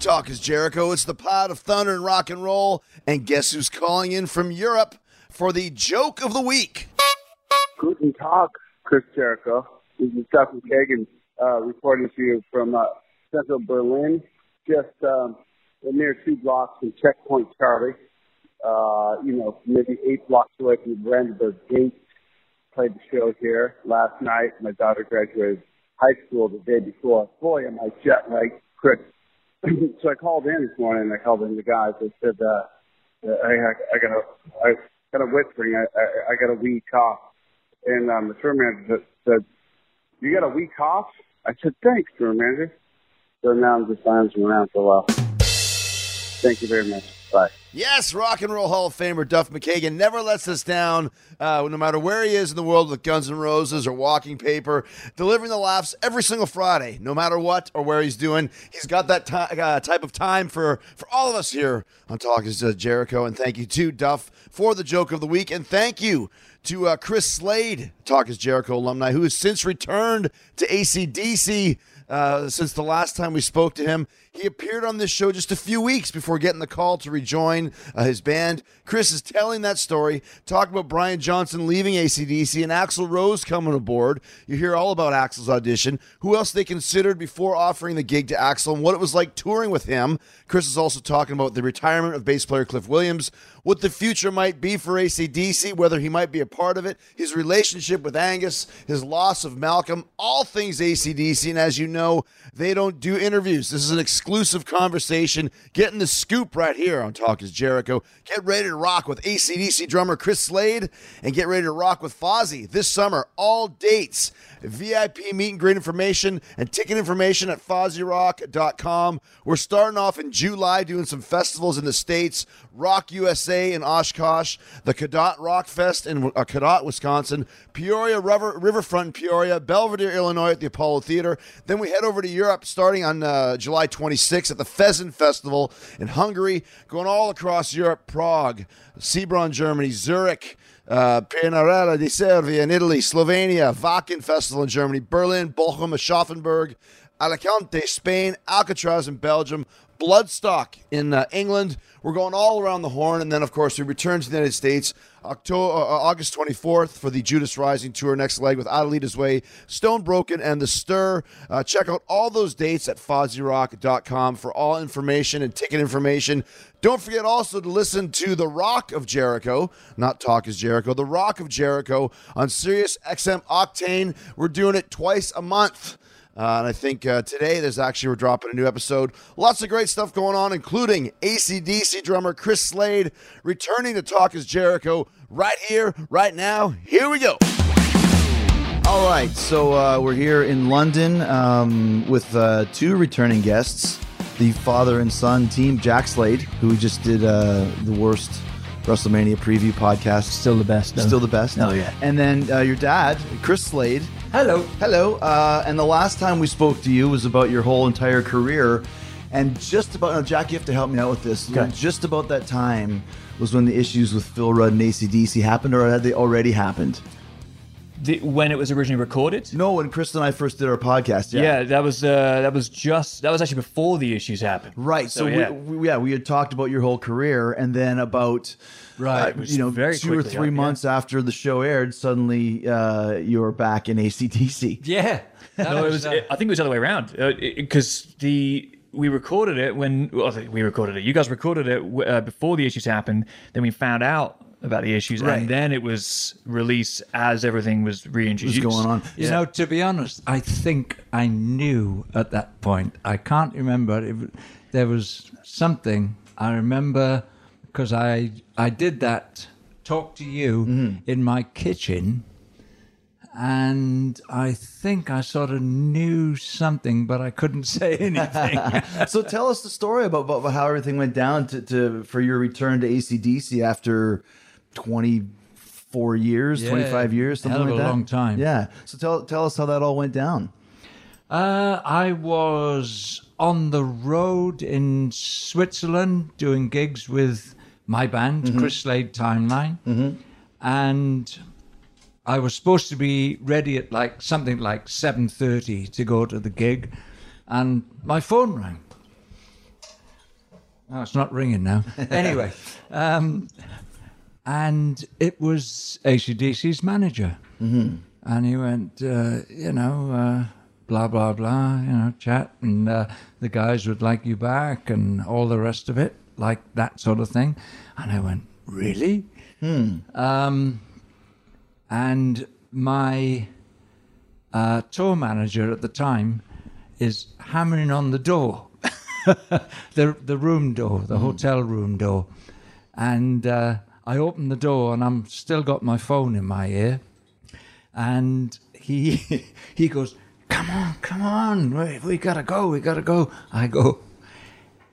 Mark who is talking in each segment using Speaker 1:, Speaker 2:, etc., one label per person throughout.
Speaker 1: Talk is Jericho.
Speaker 2: It's the pod of thunder and rock and roll. And guess who's calling in from Europe for the joke of the week?
Speaker 3: Guten Tag, Chris Jericho. This is Duff McKagan uh, reporting to you from uh, central Berlin, just um, near two blocks from Checkpoint Charlie. Uh, you know, maybe eight blocks away from Brandenburg Gate. Played the show here last night. My daughter graduated high school the day before. Boy, am I jet lagged, Chris. so I called in this morning. I called in the guys. I said, uh, I, I, got a, I got a whispering. I, I, I got a wee cough. And um, the tour manager said, "You got a week off?" I said, "Thanks, tour manager." So now I'm just lounging around for a while. Thank you very much. Bye.
Speaker 2: Yes, Rock and Roll Hall of Famer Duff McKagan never lets us down, uh, no matter where he is in the world with Guns N' Roses or Walking Paper, delivering the laughs every single Friday, no matter what or where he's doing. He's got that uh, type of time for, for all of us here on Talk is uh, Jericho. And thank you to Duff for the joke of the week. And thank you to uh, Chris Slade, Talk is Jericho alumni, who has since returned to ACDC. Uh, since the last time we spoke to him. He appeared on this show just a few weeks before getting the call to rejoin uh, his band. Chris is telling that story, talking about Brian Johnson leaving ACDC and Axl Rose coming aboard. You hear all about Axl's audition, who else they considered before offering the gig to Axl, and what it was like touring with him. Chris is also talking about the retirement of bass player Cliff Williams, what the future might be for ACDC, whether he might be a part of it, his relationship with Angus, his loss of Malcolm, all things ACDC. And as you know, they don't do interviews. This is an conversation, getting the scoop right here on Talk is Jericho. Get ready to rock with ACDC drummer Chris Slade and get ready to rock with Fozzy this summer. All dates, VIP meet and greet information, and ticket information at FozzyRock.com. We're starting off in July doing some festivals in the States Rock USA in Oshkosh, the Cadott Rock Fest in uh, Cadott, Wisconsin, Peoria River, Riverfront Peoria, Belvidere, Illinois at the Apollo Theater. Then we head over to Europe starting on uh, July 26th at the Fezen Festival in Hungary, going all across Europe, Prague, Sebron, Germany, Zurich, uh, Pinarella di Cervi in Italy, Slovenia, Wacken Festival in Germany, Berlin, Bochum, Aschaffenburg, Alicante, Spain, Alcatraz in Belgium, Bloodstock in uh, England. We're going all around the horn, and then of course we return to the United States October, uh, August 24th for the Judas Rising tour. Next leg with Adelita's Way, Stone Broken, and the Stir. Uh, check out all those dates at FozzyRock.com for all information and ticket information. Don't forget also to listen to The Rock of Jericho, not Talk is Jericho, The Rock of Jericho on Sirius XM Octane. We're doing it twice a month. Uh, and I think uh, today there's actually, we're dropping a new episode. Lots of great stuff going on, including ACDC drummer Chris Slade returning to Talk is Jericho right here, right now. Here we go. All right, so uh, we're here in London um, with uh, two returning guests the father and son team, Jack Slade, who just did uh, the worst WrestleMania preview podcast.
Speaker 4: Still the best. though.
Speaker 2: Still the best.
Speaker 4: Oh, yeah.
Speaker 2: And then uh, your dad, Chris Slade.
Speaker 4: Hello.
Speaker 2: Hello. Uh, and the last time we spoke to you was about your whole entire career. And just about, now, Jack, you have to help me out with this.
Speaker 4: Okay.
Speaker 2: Just about that time was when the issues with Phil Rudd and ACDC happened, or had they already happened?
Speaker 4: The, when it was originally recorded.
Speaker 2: No, when Chris and I first did our podcast, yeah.
Speaker 4: Yeah, that was uh, that was just that was actually before the issues happened.
Speaker 2: Right. So,
Speaker 4: So, yeah.
Speaker 2: we, we, yeah, we had talked about your whole career, and then about
Speaker 4: Right.
Speaker 2: uh, you know,
Speaker 4: very
Speaker 2: two or three
Speaker 4: yeah.
Speaker 2: months after the show aired, suddenly uh, you were back in ACDC.
Speaker 5: Yeah.
Speaker 4: No, it was.
Speaker 5: uh,
Speaker 4: I think it was the other way around because the we recorded it when well, we recorded it. You guys recorded it uh, before the issues happened. Then we found out about the issues,
Speaker 2: Right.
Speaker 4: and then it was released as everything was reintroduced.
Speaker 2: What's going on?
Speaker 5: You know, to be honest, I think I knew at that point. I can't remember. If there was something I remember because I I did that talk to you
Speaker 2: Mm-hmm.
Speaker 5: in my kitchen, and I think I sort of knew something, but I couldn't say anything.
Speaker 2: so tell us the story about, about how everything went down to, to for your return to ACDC after 24 years,
Speaker 5: Yeah,
Speaker 2: 25 years, something like
Speaker 5: a
Speaker 2: that.
Speaker 5: long time.
Speaker 2: Yeah. So tell tell us how that all went down.
Speaker 5: Uh, I was on the road in Switzerland doing gigs with my band, Chris Slade Timeline, and I was supposed to be ready at like something like seven thirty to go to the gig, and my phone rang. Oh, it's not ringing now. anyway, um, and it was ACDC's manager. And he went, uh, you know, uh, blah, blah, blah, you know, chat. And uh, the guys would like you back and all the rest of it, like that sort of thing. And I went, really? Um, and my uh, tour manager at the time is hammering on the door, the the room door, the hotel room door, and uh, I open the door and I'm still got my phone in my ear, and he he goes, "Come on, come on, we, we gotta go, we gotta go." I go,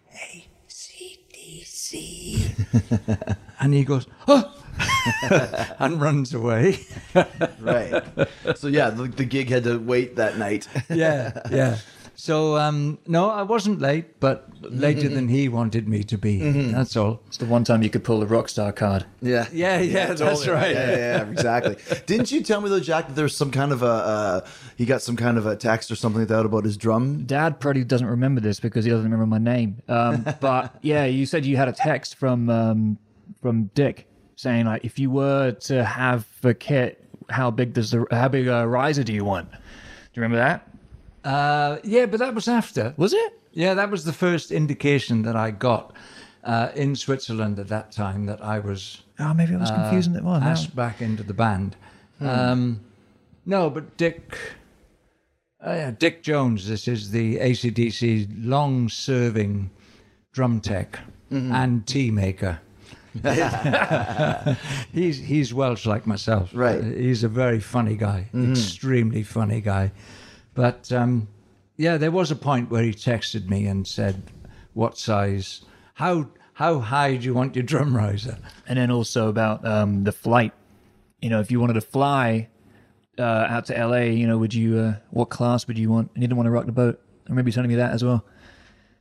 Speaker 5: Hey, ACDC, and he goes, "Oh." and runs away.
Speaker 2: Right. so yeah, the, the gig had to wait that night.
Speaker 5: yeah, yeah. So um, no, I wasn't late, but later than he wanted me to be. That's all.
Speaker 4: It's the one time you could pull the rockstar card.
Speaker 2: yeah.
Speaker 5: Yeah, yeah, that's
Speaker 2: totally.
Speaker 5: right.
Speaker 2: Yeah, yeah, yeah, exactly. Didn't you tell me though, Jack, that there's some kind of a uh, he got some kind of a text or something like that about his drum?
Speaker 4: Dad probably doesn't remember this because he doesn't remember my name. Um, but yeah, you said you had a text from um, from Dick saying like, if you were to have a kit, how big does the how big a riser do you want? Do you remember that?
Speaker 5: Uh, yeah, but that was after.
Speaker 4: Was it?
Speaker 5: Yeah, that was the first indication that I got uh, in Switzerland at that time that I was
Speaker 4: Oh, maybe I was confusing it. Now-
Speaker 5: asked back into the band. Um, no, but Dick, uh, yeah, Dick Jones. This is the ACDC long-serving drum tech and tea maker. he's he's Welsh like myself.
Speaker 2: Right.
Speaker 5: Uh, He's a very funny guy, extremely funny guy. But um, yeah, there was a point where he texted me and said, "What size? How how high do you want your drum riser?"
Speaker 4: and then also about um, the flight. You know, if you wanted to fly uh, out to LA, you know, would you? Uh, what class would you want? And you didn't want to rock the boat. I remember you telling me that as well.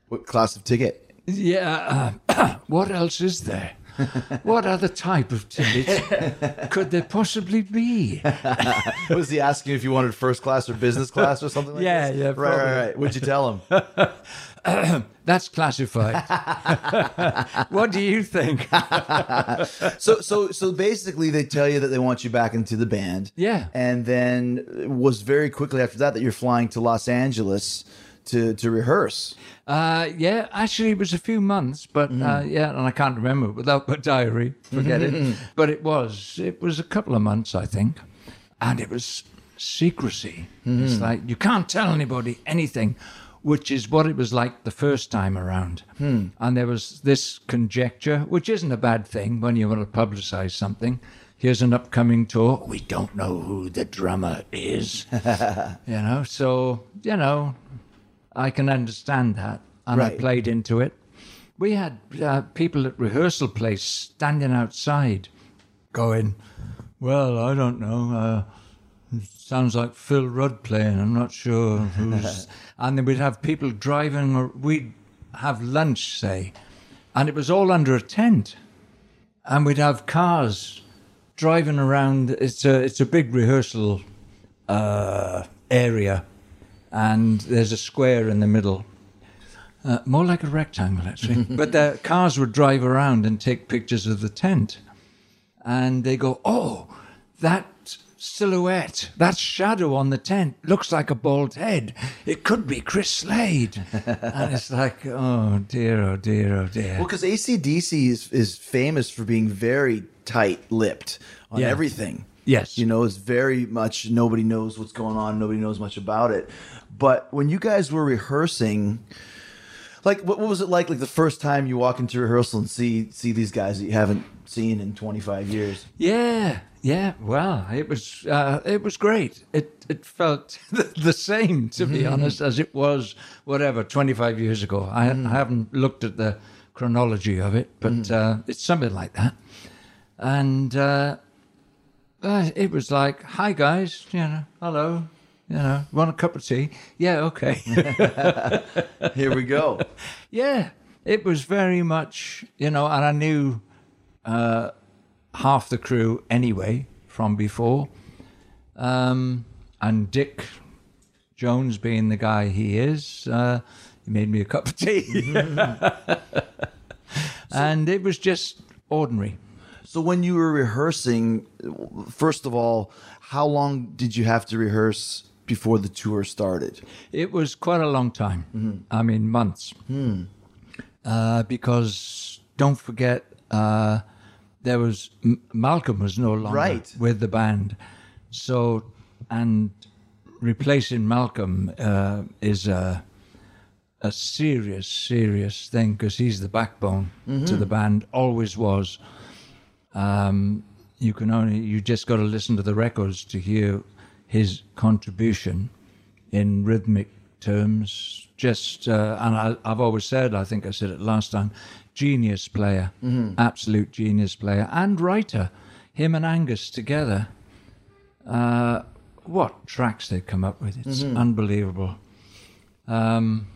Speaker 2: What class of ticket?
Speaker 5: Yeah. Uh, what else is there? what other type of ticket could there possibly be?
Speaker 2: Was he asking if you wanted first class or business class or something like that?
Speaker 5: Yeah,
Speaker 2: this?
Speaker 5: yeah,
Speaker 2: Right,
Speaker 5: probably.
Speaker 2: right, right. What'd you tell him?
Speaker 5: That's classified. what do you think?
Speaker 2: so so so basically they tell you that they want you back into the band.
Speaker 5: Yeah.
Speaker 2: And then it was very quickly after that that you're flying to Los Angeles to to rehearse.
Speaker 5: Uh, yeah, actually, it was a few months, but uh, yeah, and I can't remember without my diary. Forget it. But it was it was a couple of months, I think, and it was secrecy. It's like you can't tell anybody anything, which is what it was like the first time around. And there was this conjecture, which isn't a bad thing when you want to publicize something. Here's an upcoming tour. We don't know who the drummer is. you know, so you know, I can understand that, and I played into it. We had uh, people at rehearsal place standing outside, going, "Well, I don't know. Uh, sounds like Phil Rudd playing. I'm not sure who's." and then we'd have people driving, or we'd have lunch, say, and it was all under a tent, and we'd have cars driving around. It's a it's a big rehearsal uh, area, and there's a square in the middle. Uh, more like a rectangle, actually. but the cars would drive around and take pictures of the tent, and they go, "Oh, that silhouette, that shadow on the tent looks like a bald head. It could be Chris Slade." and it's like, "Oh dear, oh dear, oh dear."
Speaker 2: Well, because ACDC is, is famous for being very tight lipped on
Speaker 5: Yeah.
Speaker 2: everything.
Speaker 5: Yes.
Speaker 2: You know, it's very much nobody knows what's going on, nobody knows much about it. But when you guys were rehearsing, like what, what was it like like the first time you walk into rehearsal and see see these guys that you haven't seen in 25 years?
Speaker 5: Yeah, yeah. Well, it was uh, it was great. It it felt the same, to be honest, as it was whatever twenty five years ago. I, I haven't looked at the chronology of it, but uh, it's something like that. And uh, uh, it was like, "Hi guys, you know, hello." You know, want a cup of tea? Yeah, okay.
Speaker 2: Here we go.
Speaker 5: Yeah, it was very much, you know, and I knew uh, half the crew anyway from before. Um, and Dick Jones, being the guy he is, uh, he made me a cup of tea. and it was just ordinary.
Speaker 2: So when you were rehearsing, first of all, how long did you have to rehearse before the tour started?
Speaker 5: It was quite a long time. I mean, months. Uh, because don't forget, uh, there was M- Malcolm was no longer
Speaker 2: Right.
Speaker 5: with the band, so and replacing Malcolm uh, is a a serious, serious thing because he's the backbone to the band. Always was. Um, you can only you just got to listen to the records to hear his contribution in rhythmic terms. Just uh, and I, I've always said, I think I said it last time, genius player, absolute genius player and writer. Him and Angus together. Uh, what tracks they come up with? It's unbelievable. Um,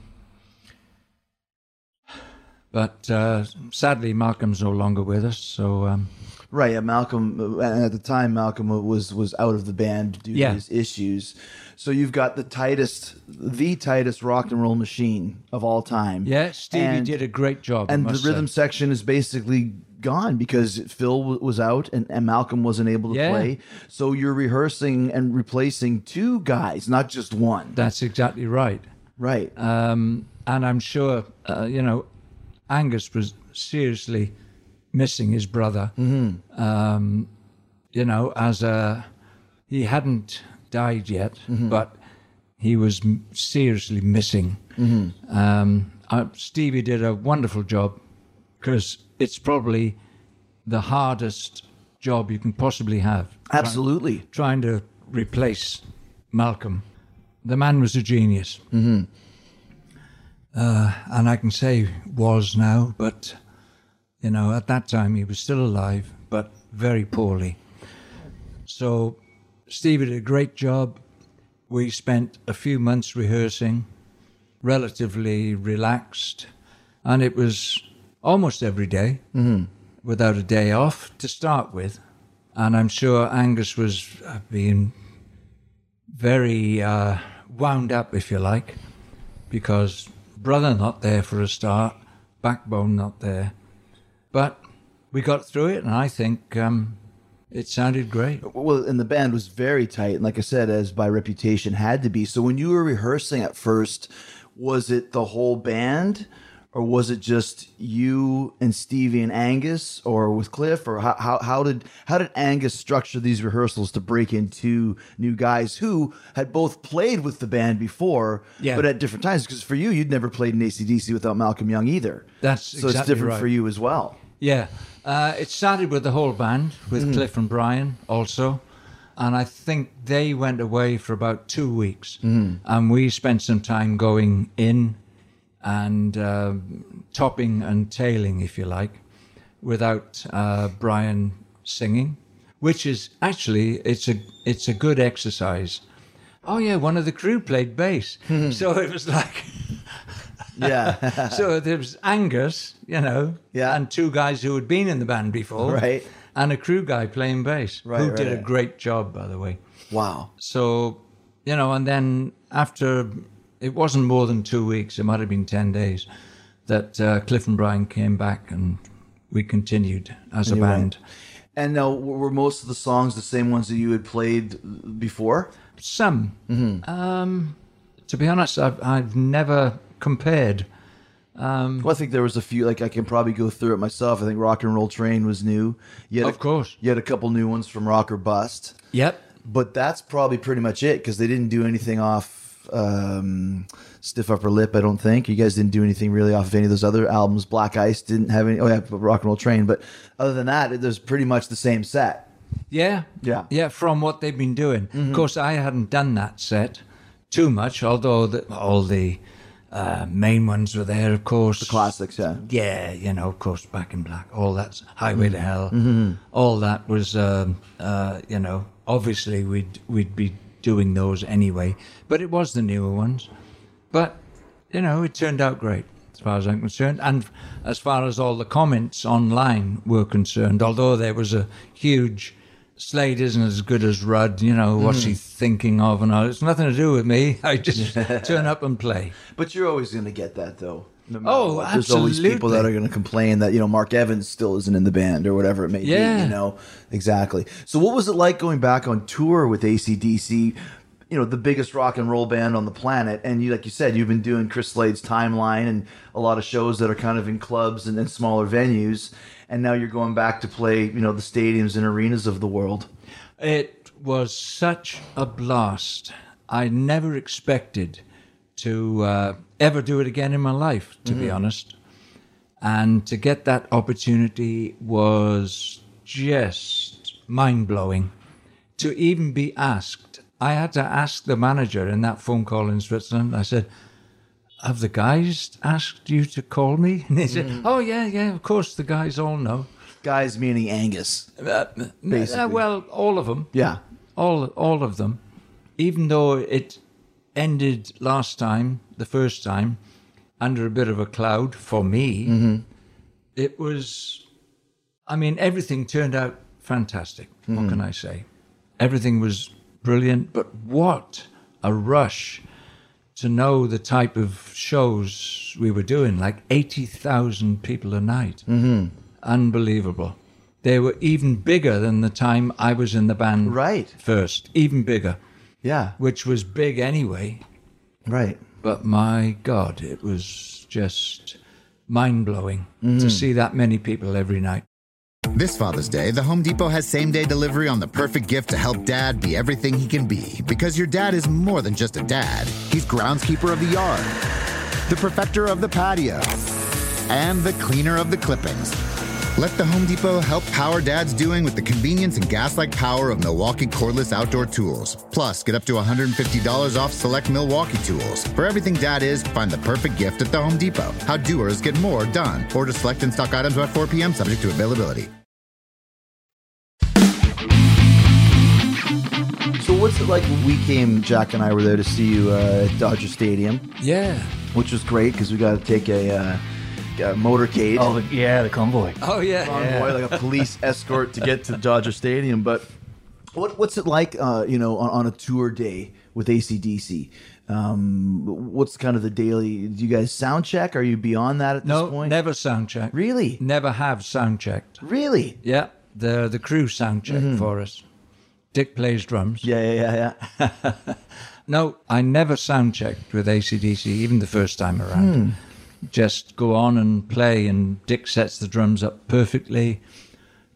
Speaker 5: but uh, sadly, Malcolm's no longer with us. So um,
Speaker 2: Right, yeah, Malcolm. uh, At the time, Malcolm was was out of the band due
Speaker 5: Yeah.
Speaker 2: to his issues. So you've got the tightest, the tightest rock and roll machine of all time.
Speaker 5: yeah, Stevie
Speaker 2: And-
Speaker 5: did a great job.
Speaker 2: And the rhythm
Speaker 5: say.
Speaker 2: section is basically gone because Phil w- was out and, and Malcolm wasn't able to
Speaker 5: Yeah.
Speaker 2: play. So you're rehearsing and replacing two guys, not just one.
Speaker 5: That's exactly right.
Speaker 2: right.
Speaker 5: Um, and I'm sure, uh, you know, Angus was seriously missing his brother. Um, you know, as a he hadn't died yet, but he was m- seriously missing. Um, uh, Stevie did a wonderful job because it's probably the hardest job you can possibly have.
Speaker 2: Absolutely.
Speaker 5: Trying to replace Malcolm. The man was a genius. Uh, and I can say was now, but you know, at that time he was still alive, but very poorly. So Stevie did a great job. We spent a few months rehearsing, relatively relaxed, and it was almost every day, without a day off to start with. And I'm sure Angus was uh, being very uh, wound up, if you like, because brother not there for a start, backbone not there. But we got through it, and I think um, it sounded great.
Speaker 2: Well, and the band was very tight, and like I said, as by reputation had to be. So when you were rehearsing at first, was it the whole band, or was it just you and Stevie and Angus, or with Cliff, or how how, how did how did Angus structure these rehearsals to break in two new guys who had both played with the band before,
Speaker 5: Yeah.
Speaker 2: but at different times? Because for you, you'd never played in ACDC without Malcolm Young either.
Speaker 5: That's
Speaker 2: so it's different
Speaker 5: right.
Speaker 2: for you as well.
Speaker 5: Yeah, uh, it started with the whole band, with Cliff and Brian also. And I think they went away for about two weeks. And we spent some time going in and um topping and tailing, if you like, without uh, Brian singing, which is actually it's a it's a good exercise. Oh yeah, one of the crew played bass, so it was like
Speaker 2: Yeah.
Speaker 5: so there was Angus, you know,
Speaker 2: Yeah.
Speaker 5: and two guys who had been in the band before,
Speaker 2: Right.
Speaker 5: and a crew guy playing bass
Speaker 2: Right,
Speaker 5: who
Speaker 2: right,
Speaker 5: did a great job, by the way.
Speaker 2: Wow.
Speaker 5: So, you know, and then after it wasn't more than two weeks, it might have been 10 days, that uh, Cliff and Brian came back and we continued as a
Speaker 2: you went.
Speaker 5: band.
Speaker 2: And now, were most of the songs the same ones that you had played before?
Speaker 5: Some.
Speaker 2: Mm-hmm.
Speaker 5: Um, to be honest, I've, I've never compared.
Speaker 2: Well, I think there was a few. Like I can probably go through it myself. I think Rock and Roll Train was new. You
Speaker 5: Of
Speaker 2: a,
Speaker 5: course.
Speaker 2: You had a couple new ones from Rock or Bust.
Speaker 5: Yep.
Speaker 2: but that's probably pretty much it because they didn't do anything off um, Stiff Upper Lip. I don't think you guys didn't do anything really off of any of those other albums. Black Ice didn't have any. Oh yeah, Rock and Roll Train. But other than that, it was pretty much the same set.
Speaker 5: Yeah.
Speaker 2: Yeah.
Speaker 5: Yeah, from what they've been doing.
Speaker 2: Mm-hmm.
Speaker 5: Of course, I hadn't done that set too much, although the, all the uh, main ones were there, of course. The
Speaker 2: Classics, yeah.
Speaker 5: Yeah, you know, of course, Back in Black, all that's Highway to Hell. All that was, um, uh, you know, obviously we'd we'd be doing those anyway, but it was the newer ones. But you know, it turned out great as far as I'm concerned, and as far as all the comments online were concerned. Although there was a huge. Slade isn't as good as Rudd, you know, what's he hmm. thinking of and all. It's nothing to do with me. I just turn up and play.
Speaker 2: But you're always going to get that though. No
Speaker 5: Oh,
Speaker 2: what. There's always people that are going to complain that you know Mark Evans still isn't in the band or whatever it may be.
Speaker 5: Yeah.
Speaker 2: You know exactly. So what was it like going back on tour with ACDC? You know the biggest rock and roll band on the planet, and you like you said, you've been doing Chris Slade's timeline and a lot of shows that are kind of in clubs and in smaller venues, and now you're going back to play you know the stadiums and arenas of the world.
Speaker 5: It was such a blast. I never expected to uh, ever do it again in my life, to be honest. And to get that opportunity was just mind blowing. To even be asked, I had to ask the manager in that phone call in Switzerland. I said, Have the guys asked you to call me? And he said, Oh, yeah, yeah, of course, the guys all know.
Speaker 2: Guys, meaning Angus.
Speaker 5: Uh,
Speaker 2: Basically.
Speaker 5: uh, well, all of them
Speaker 2: Yeah.
Speaker 5: all all of them even though it ended last time the first time under a bit of a cloud for me. Mm-hmm. It was i mean everything turned out fantastic what mm-hmm. can i say? Everything was brilliant but what a rush to know the type of shows we were doing like 80,000 people a night. Mm-hmm. Unbelievable. They were even bigger than the time I was in the band
Speaker 2: Right.
Speaker 5: first, even bigger,
Speaker 2: Yeah.
Speaker 5: which was big anyway.
Speaker 2: Right.
Speaker 5: But my God, it was just mind blowing to mm-hmm. see that many people every night.
Speaker 6: This Father's Day, the Home Depot has same day delivery on the perfect gift to help dad be everything he can be. Because your dad is more than just a dad, he's groundskeeper of the yard, the perfecter of the patio, and the cleaner of the clippings. Let the Home Depot help power dad's doing with the convenience and gas like power of Milwaukee cordless outdoor tools. Plus, get up to $150 off select Milwaukee tools. For everything dad is, find the perfect gift at the Home Depot. How doers get more done. Order select and stock items by 4 p.m., subject to availability.
Speaker 2: So what's it like when we came, Jack and I were there to see you uh, at Dodger Stadium,
Speaker 5: Yeah.
Speaker 2: which was great because we got to take a, uh, a motorcade.
Speaker 4: Oh, the, yeah, the convoy.
Speaker 5: Oh, yeah.
Speaker 2: convoy, like a police escort to get to Dodger Stadium. But what, what's it like, uh, you know, on, on a tour day with ACDC? Um, what's kind of the daily? Do you guys sound check? Are you beyond that at
Speaker 5: No,
Speaker 2: this point?
Speaker 5: never sound checked.
Speaker 2: Really?
Speaker 5: Never have sound checked.
Speaker 2: Really?
Speaker 5: Yeah. The the crew sound check for us. Dick plays drums.
Speaker 2: Yeah, yeah, yeah, yeah.
Speaker 5: No, I never sound checked with ACDC, even the first time around. Just go on and play, and Dick sets the drums up perfectly.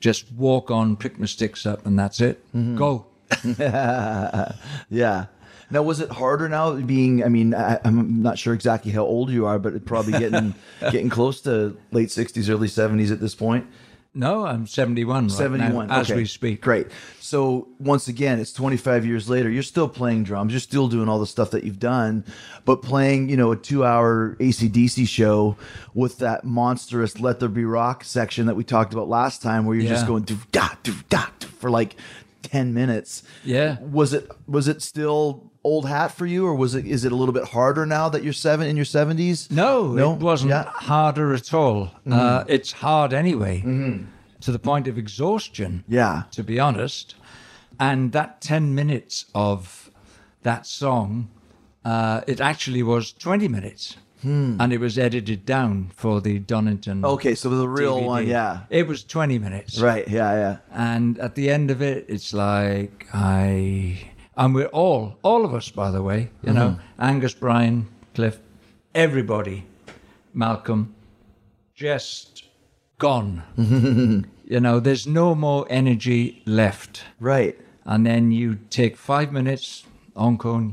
Speaker 5: Just walk on, pick my sticks up, and that's it. Mm-hmm. Go.
Speaker 2: Yeah. Now, was it harder now being? I mean, I, I'm not sure exactly how old you are, but probably getting getting close to late '60s, early '70s at this point.
Speaker 5: No, I'm 71 right
Speaker 2: 71
Speaker 5: now, as
Speaker 2: okay.
Speaker 5: we speak.
Speaker 2: Great. So once again, it's 25 years later. You're still playing drums. You're still doing all the stuff that you've done, but playing, you know, a two-hour ACDC show with that monstrous "Let There Be Rock" section that we talked about last time, where you're just going do da do da for like 10 minutes.
Speaker 5: Yeah.
Speaker 2: Was it was it still old hat for you, or was it is it a little bit harder now that you're seven in your 70s?
Speaker 5: No,
Speaker 2: No?
Speaker 5: it wasn't
Speaker 2: Yeah. Mm-hmm.
Speaker 5: harder at all. Uh, it's hard anyway to the point of exhaustion.
Speaker 2: Yeah.
Speaker 5: To be honest, and that ten minutes of that song, uh, it actually was twenty minutes, and it was edited down for the Donington.
Speaker 2: Hmm. Okay, so the real
Speaker 5: DVD.
Speaker 2: one, yeah.
Speaker 5: It was twenty minutes.
Speaker 2: Right, yeah, yeah.
Speaker 5: And at the end of it, it's like I, and we're all, all of us, by the way, you know,
Speaker 2: Mm-hmm.
Speaker 5: Angus, Brian, Cliff, everybody, Malcolm, just gone. you know, there's no more energy left.
Speaker 2: Right.
Speaker 5: And then you take five minutes, encore,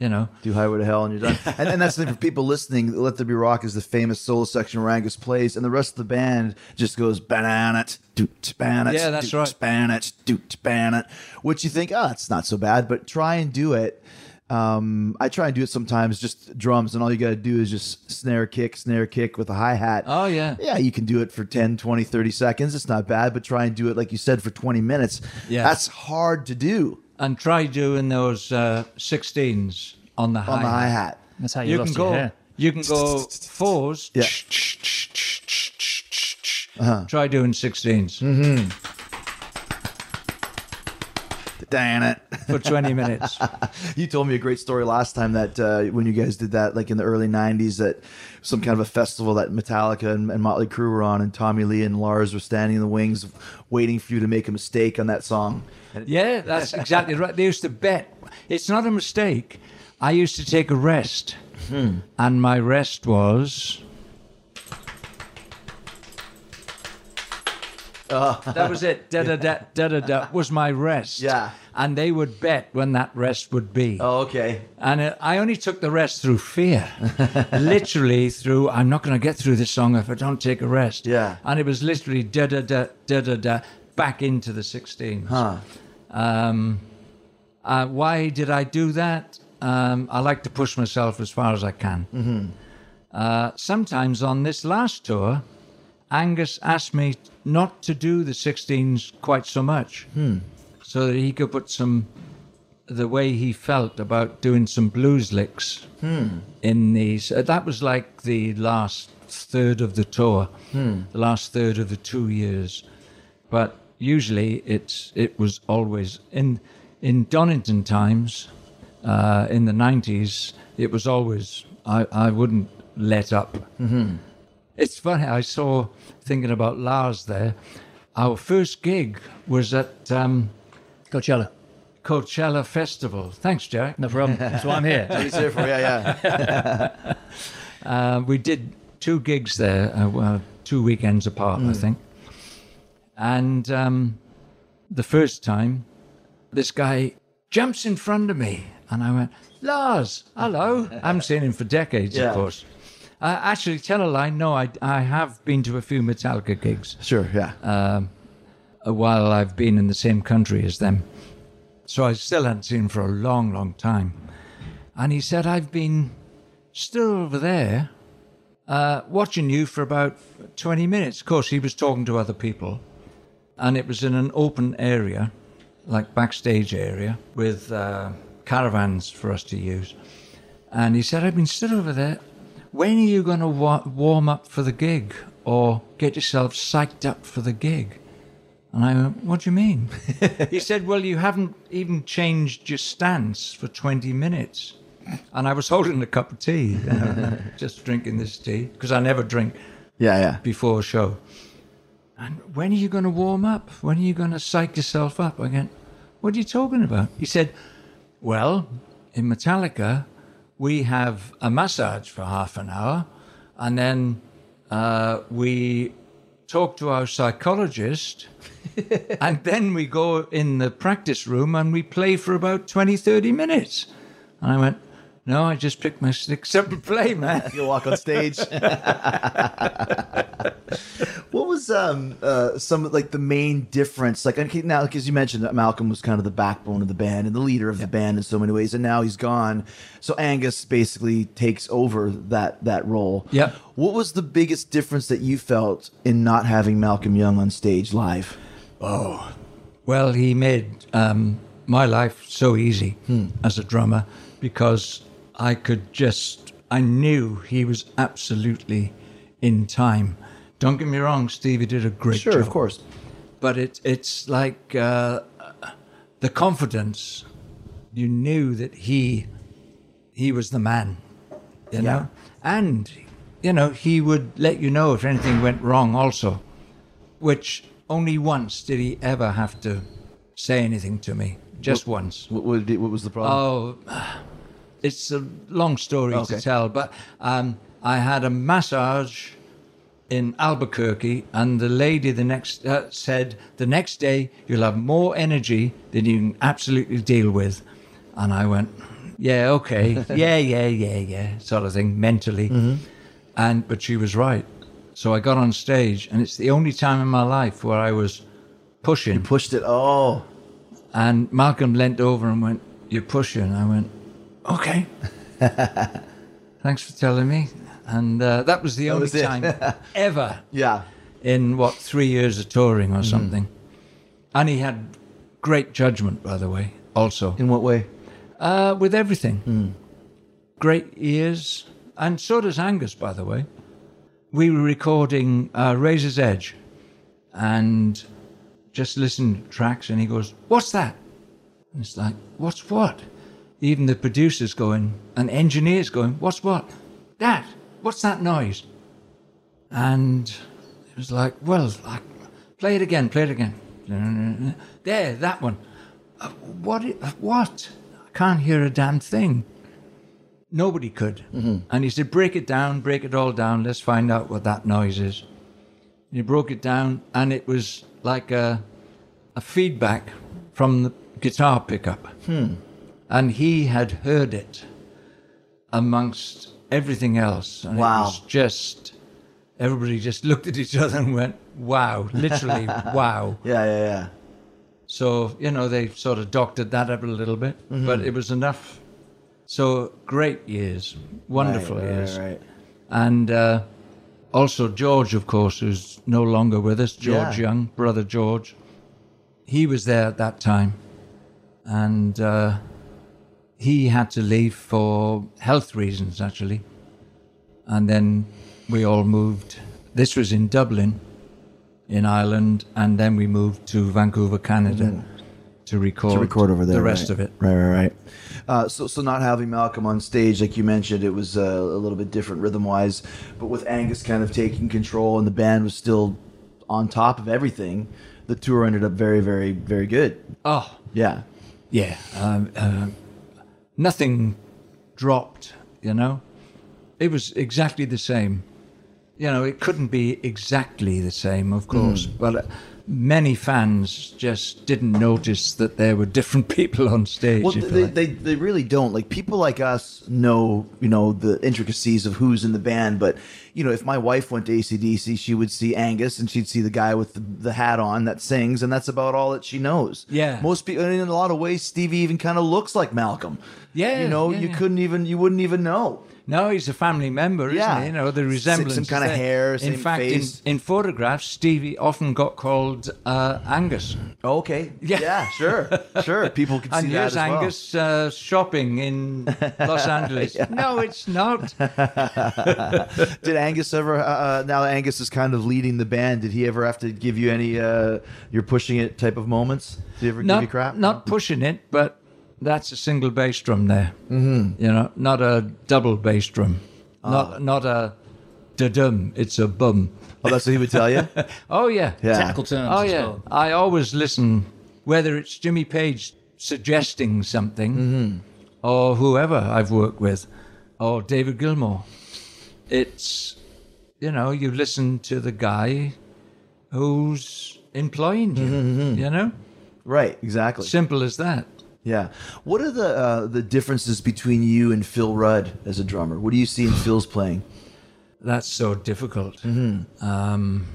Speaker 5: you know.
Speaker 2: Do Highway to Hell and you're done. and, and that's the thing for people listening. Let There Be Rock is the famous solo section where Angus plays, and the rest of the band just goes banana, doot, banana,
Speaker 5: Yeah, that's right.
Speaker 2: banana, doot, banana. Which you think, oh, it's not so bad, but try and do it. Um, I try and do it sometimes, just drums, and all you got to do is just snare kick, snare kick with a hi hat.
Speaker 5: Oh, yeah.
Speaker 2: Yeah, you can do it for 10, 20, 30 seconds. It's not bad, but try and do it, like you said, for 20 minutes.
Speaker 5: Yeah.
Speaker 2: That's hard to do
Speaker 5: And try doing those uh, 16s on the hi
Speaker 2: on the hi hat.
Speaker 4: That's how you,
Speaker 5: You
Speaker 4: lost
Speaker 5: can
Speaker 4: your
Speaker 5: go.
Speaker 4: hair.
Speaker 5: You can go fours.
Speaker 2: Yeah.
Speaker 5: Try doing 16s
Speaker 2: Damn it.
Speaker 5: for 20 minutes.
Speaker 2: You told me a great story last time that uh, when you guys did that, like in the early '90s, that some kind of a festival that Metallica and, and Motley Crue were on, and Tommy Lee and Lars were standing in the wings, waiting for you to make a mistake on that song.
Speaker 5: Yeah, that's exactly right. They used to bet. It's not a mistake. I used to take a rest, and my rest was. That was it. Da da da da da da was my rest.
Speaker 2: Yeah.
Speaker 5: And they would bet when that rest would be.
Speaker 2: Oh, okay.
Speaker 5: And uh, I only took the rest through fear. literally through, I'm not going to get through this song if I don't take a rest.
Speaker 2: Yeah.
Speaker 5: And it was literally da da da da da da back into the 16s.
Speaker 2: Huh.
Speaker 5: Um, uh, why did I do that? Um, I like to push myself as far as I can.
Speaker 2: Mm-hmm.
Speaker 5: Uh, sometimes on this last tour, Angus asked me not to do the 16s quite so much,
Speaker 2: Hmm.
Speaker 5: so that he could put some the way he felt about doing some blues licks
Speaker 2: Hmm.
Speaker 5: in these. Uh, that was like the last third of the tour,
Speaker 2: Hmm.
Speaker 5: the last third of the two years. But usually, it's it was always in in Donington times, uh, in the nineties. It was always I I wouldn't let up. It's funny. I saw thinking about Lars there. Our first gig was at um,
Speaker 4: Coachella.
Speaker 5: Coachella Festival. Thanks, Jack.
Speaker 4: No problem. That's why I'm here.
Speaker 2: He's here for yeah, yeah.
Speaker 5: Uh, we did two gigs there, uh, well, two weekends apart, I think. And um, the first time, this guy jumps in front of me, and I went, Lars, hello. I haven't seen him for decades,
Speaker 2: Yeah.
Speaker 5: of course. Uh, actually, tell a lie. No, I, I have been to a few Metallica gigs
Speaker 2: Sure, yeah.
Speaker 5: uh, while I've been in the same country as them. So I still hadn't seen him for a long, long time. And he said, I've been still over there uh, watching you for about 20 minutes. Of course, he was talking to other people. And it was in an open area, like backstage area, with uh, caravans for us to use. And he said, I've been stood over there. When are you going to wa- warm up for the gig or get yourself psyched up for the gig? And I went, What do you mean? he said, Well, you haven't even changed your stance for 20 minutes. And I was holding a cup of tea, just drinking this tea, because I never drink
Speaker 2: Yeah, yeah.
Speaker 5: before a show. And when are you going to warm up? When are you going to psych yourself up? I went, What are you talking about? He said, Well, in Metallica, we have a massage for half an hour, and then uh, we talk to our psychologist, and then we go in the practice room and we play for about 20, 30 minutes. And I went, No, I just picked my sticks up and play, man.
Speaker 2: You walk on stage. what was um uh some like the main difference? Like okay, now, because you mentioned that Malcolm was kind of the backbone of the band and the leader of the band in so many ways, and now he's gone. So Angus basically takes over that that role.
Speaker 5: Yeah.
Speaker 2: What was the biggest difference that you felt in not having Malcolm Young on stage live?
Speaker 5: Oh, well, he made um, my life so easy as a drummer because I could just, I knew he was absolutely in time. Don't get me wrong, Stevie did a great
Speaker 2: Sure,
Speaker 5: job.
Speaker 2: Sure, of course.
Speaker 5: but it, it's like uh, the confidence. You knew that he he was the man, you know, and you know he would let you know if anything went wrong, also. Which only once did he ever have to say anything to me, just once.
Speaker 2: What, what, what was the problem?
Speaker 5: Oh, it's a long story
Speaker 2: Okay.
Speaker 5: to tell, but um, I had a massage in Albuquerque, and the lady the next uh, said the next day you'll have more energy than you can absolutely deal with, and I went, yeah, okay, yeah, yeah, yeah, yeah, sort of thing mentally, and but she was right. So I got on stage, and it's the only time in my life where I was pushing.
Speaker 2: Pushed it. Oh,
Speaker 5: And Malcolm leant over and went, You're pushing. I went, Okay. Thanks for telling me. And uh, that was the only
Speaker 2: was
Speaker 5: time ever
Speaker 2: yeah.
Speaker 5: in what, three years of touring or something. And he had great judgment, by the way, also,
Speaker 2: In what way?
Speaker 5: uh, with everything. Great ears. And so does Angus, by the way. We were recording uh, Razor's Edge and just listened to tracks, and he goes, What's that? And it's like, What's what? Even the producers going, and engineers going, What's what? That. What's that noise? And it was like, Well, like, play it again, play it again. There, that one. "Uh, What? Uh, what? I can't hear a damn thing. Nobody could. Mm-hmm. And he said, break it down, break it all down. Let's find out what that noise is. And he broke it down, and it was like a, a feedback from the guitar pickup. Hmm. And he had heard it amongst everything else. And
Speaker 2: Wow.
Speaker 5: it was just, everybody just looked at each other and went, wow, literally, wow.
Speaker 2: Yeah, yeah, yeah.
Speaker 5: So, you know, they sort of doctored that up a little bit, but it was enough. So, great years, wonderful
Speaker 2: Right, right,
Speaker 5: years.
Speaker 2: right.
Speaker 5: And uh, also, George, of course, who's no longer with us, George
Speaker 2: Yeah.
Speaker 5: Young, brother George. He was there at that time. And uh, he had to leave for health reasons, actually. And then we all moved. This was in Dublin, in Ireland, and then we moved to Vancouver, Canada, to record
Speaker 2: Mm-hmm. To record over there.
Speaker 5: the rest
Speaker 2: right.
Speaker 5: of it.
Speaker 2: Right, right, right. Uh, so, so not having Malcolm on stage, like you mentioned, it was uh, a little bit different rhythm wise, but with Angus kind of taking control and the band was still on top of everything, the tour ended up very, very, very good.
Speaker 5: Oh,
Speaker 2: Yeah.
Speaker 5: Yeah, um, uh, nothing dropped. You know, it was exactly the same. You know, it couldn't be exactly the same, of course, but uh, many fans just didn't notice that there were different people on stage.
Speaker 2: Well, they,
Speaker 5: like.
Speaker 2: they, they really don't. Like people like us know, you know, the intricacies of who's in the band. But you know, if my wife went to ACDC, she would see Angus and she'd see the guy with the, the hat on that sings, and that's about all that she knows.
Speaker 5: Yeah.
Speaker 2: most people, in a lot of ways, Stevie even kind of looks like Malcolm.
Speaker 5: Yeah,
Speaker 2: you know,
Speaker 5: yeah,
Speaker 2: you
Speaker 5: yeah.
Speaker 2: couldn't even, you wouldn't even know.
Speaker 5: no, he's a family member,
Speaker 2: Yeah.
Speaker 5: isn't he? You know, the resemblance. is
Speaker 2: kinda
Speaker 5: there.
Speaker 2: hair,
Speaker 5: In
Speaker 2: same
Speaker 5: fact,
Speaker 2: face.
Speaker 5: In, in photographs, Stevie often got called uh, Angus.
Speaker 2: Okay,
Speaker 5: Yeah.
Speaker 2: sure, sure. People can see
Speaker 5: And
Speaker 2: that
Speaker 5: here's
Speaker 2: as well.
Speaker 5: Angus uh, shopping in Los Angeles. No, it's not.
Speaker 2: Did Angus ever? Uh, uh, now that Angus is kind of leading the band. Did he ever have to give you any? Uh, you're pushing it type of moments. Did he ever give you crap?
Speaker 5: not pushing it, but that's a single bass drum there. Mm-hmm. You know, not a double bass drum.
Speaker 2: Ah.
Speaker 5: Not not a da-dum. It's a bum.
Speaker 2: Oh, that's what he would tell you.
Speaker 5: Oh yeah.
Speaker 2: Yeah.
Speaker 4: Technical terms.
Speaker 5: Oh yeah.
Speaker 4: well.
Speaker 5: I always listen, whether it's Jimmy Page suggesting something,
Speaker 2: Mm-hmm.
Speaker 5: or whoever I've worked with, or David Gilmour. It's you know you listen to the guy who's employing you.
Speaker 2: Mm-hmm,
Speaker 5: You know,
Speaker 2: Right. Exactly.
Speaker 5: simple as that.
Speaker 2: Yeah. What are the uh, the differences between you and Phil Rudd as a drummer? What do you see in Phil's playing?
Speaker 5: That's so difficult.
Speaker 2: Mm-hmm.
Speaker 5: Um,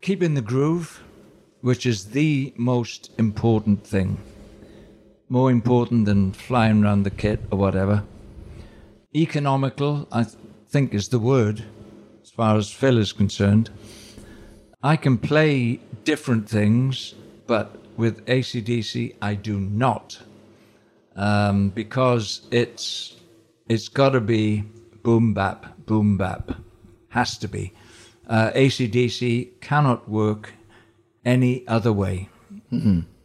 Speaker 5: keeping the groove, which is the most important thing, more important than flying around the kit or whatever. Economical, I think, is the word as far as Phil is concerned. I can play different things, but with ACDC, I do not. Um, because it's it's got to be boom bap, boom bap. Has to be. Uh, ACDC cannot work any other way.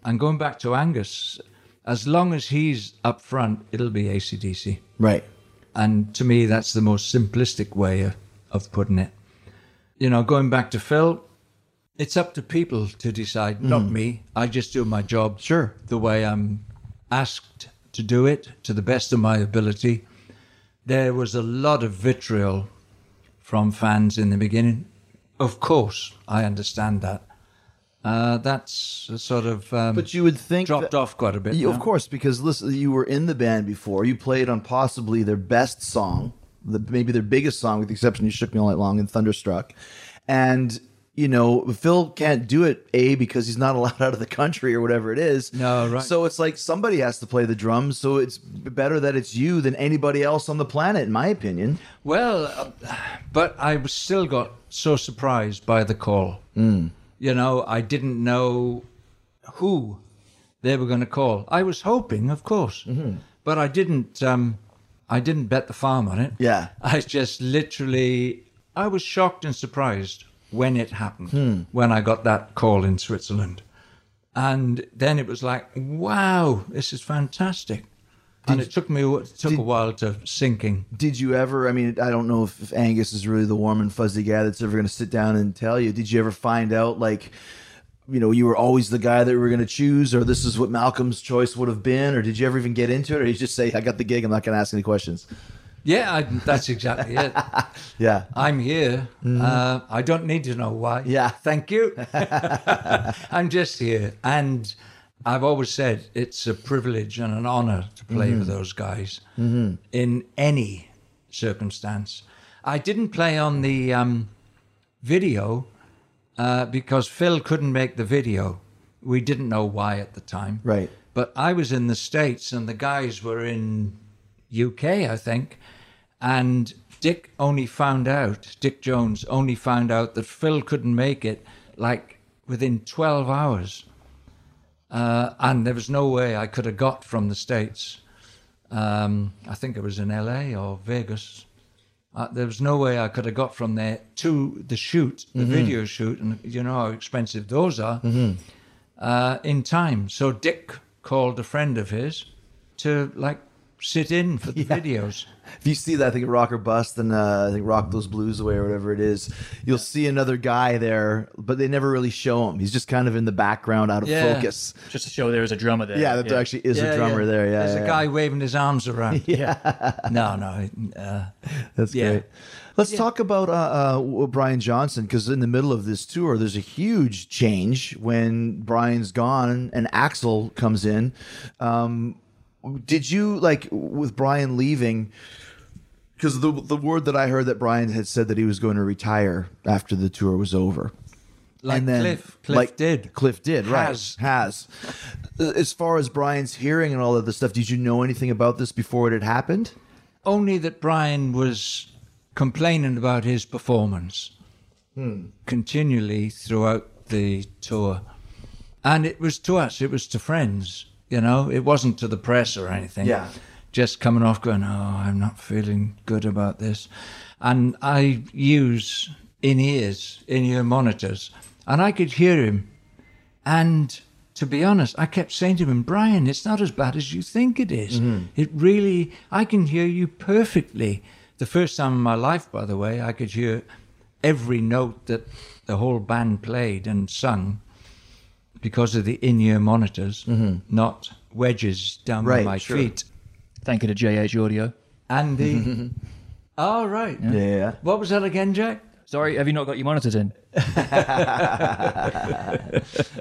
Speaker 5: And going back to Angus, as long as he's up front, it'll be ACDC.
Speaker 2: Right.
Speaker 5: And to me, that's the most simplistic way of, of putting it. You know, going back to Phil, it's up to people to decide, not hmm. me. I just do my job
Speaker 2: Sure.
Speaker 5: the way I'm asked to do it to the best of my ability. There was a lot of vitriol from fans in the beginning. Of course, I understand that. Uh, that's a sort of um,
Speaker 2: But you would think
Speaker 5: dropped
Speaker 2: that-
Speaker 5: off quite a bit.
Speaker 2: You- Of course, because listen, you were in the band before. You played on possibly their best song, the, maybe their biggest song, with the exception of "You Shook Me All Night Long" and "Thunderstruck." And you know, Phil can't do it a because he's not allowed out of the country or whatever it is.
Speaker 5: No, right.
Speaker 2: So it's like somebody has to play the drums. So it's better that it's you than anybody else on the planet, in my opinion.
Speaker 5: Well, uh, but I still got so surprised by the call. You know, I didn't know who they were going to call. I was hoping, of course, but I didn't. Um, I didn't bet the farm on it.
Speaker 2: Yeah.
Speaker 5: I just literally. I was shocked and surprised when it happened. When I got that call in Switzerland, and then it was like, "Wow, this is fantastic." And it took me it took
Speaker 2: did-
Speaker 5: a while to sinking.
Speaker 2: Did you ever? I mean, I don't know if, if Angus is really the warm and fuzzy guy that's ever going to sit down and tell you. Did you ever find out, like, you know, you were always the guy that we were going to choose, or this is what Malcolm's choice would have been, or did you ever even get into it, or did you just say, "I got the gig, I'm not going to ask any questions"?
Speaker 5: Yeah, I, that's exactly it.
Speaker 2: Yeah,
Speaker 5: I'm here. Uh, I don't need to know why.
Speaker 2: Yeah.
Speaker 5: Thank you. I'm just here. And I've always said it's a privilege and an honor to play with those guys in any circumstance. I didn't play on the um, video uh, because Phil couldn't make the video. We didn't know why at the time.
Speaker 2: Right.
Speaker 5: But I was in the States and the guys were in UK, I think. And Dick only found out, Dick Jones only found out that Phil couldn't make it like within 12 hours. Uh, and there was no way I could have got from the States. Um, I think it was in LA or Vegas. Uh, there was no way I could have got from there to the shoot, the video shoot, and you know how expensive those are, uh, in time. So Dick called a friend of his to like sit in for the videos.
Speaker 2: if you see that, I think Rock or Bust and uh, I think Rock Those Blues Away or whatever it is, you'll see another guy there, but they never really show him. He's just kind of in the background, out of
Speaker 5: Yeah.
Speaker 2: focus.
Speaker 4: Just to show there is a drummer there.
Speaker 2: Yeah, that there actually is a drummer there. Yeah,
Speaker 5: There's
Speaker 2: yeah,
Speaker 5: a guy waving his arms around. yeah. No, no. Uh,
Speaker 2: That's
Speaker 5: Yeah.
Speaker 2: great. Let's talk about uh, uh, Brian Johnson because in the middle of this tour, there's a huge change when Brian's gone and Axl comes in. Um, did you like with Brian leaving? Because the the word that I heard that Brian had said that he was going to retire after the tour was over.
Speaker 5: like Cliff. Cliff
Speaker 2: like
Speaker 5: did.
Speaker 2: Cliff did, right?
Speaker 5: Has.
Speaker 2: Has. Uh, as far as Brian's hearing and all of this stuff, did you know anything about this before it had happened?
Speaker 5: Only that Brian was complaining about his performance hmm. continually throughout the tour. And it was to us, it was to friends, you know, it wasn't to the press or anything.
Speaker 2: Yeah.
Speaker 5: Just coming off going, oh, I'm not feeling good about this. And I use in ears, in ear monitors, and I could hear him. And to be honest, I kept saying to him, Brian, it's not as bad as you think it is. Mm-hmm. It really, I can hear you perfectly. The first time in my life, by the way, I could hear every note that the whole band played and sung because of the in ear monitors, not wedges down
Speaker 2: Right,
Speaker 5: by my
Speaker 2: sure.
Speaker 5: feet.
Speaker 4: Thank you to JH Audio.
Speaker 5: And the. oh, right.
Speaker 2: Yeah.
Speaker 5: What was that again, Jack?
Speaker 4: Sorry, have you not got your monitors in?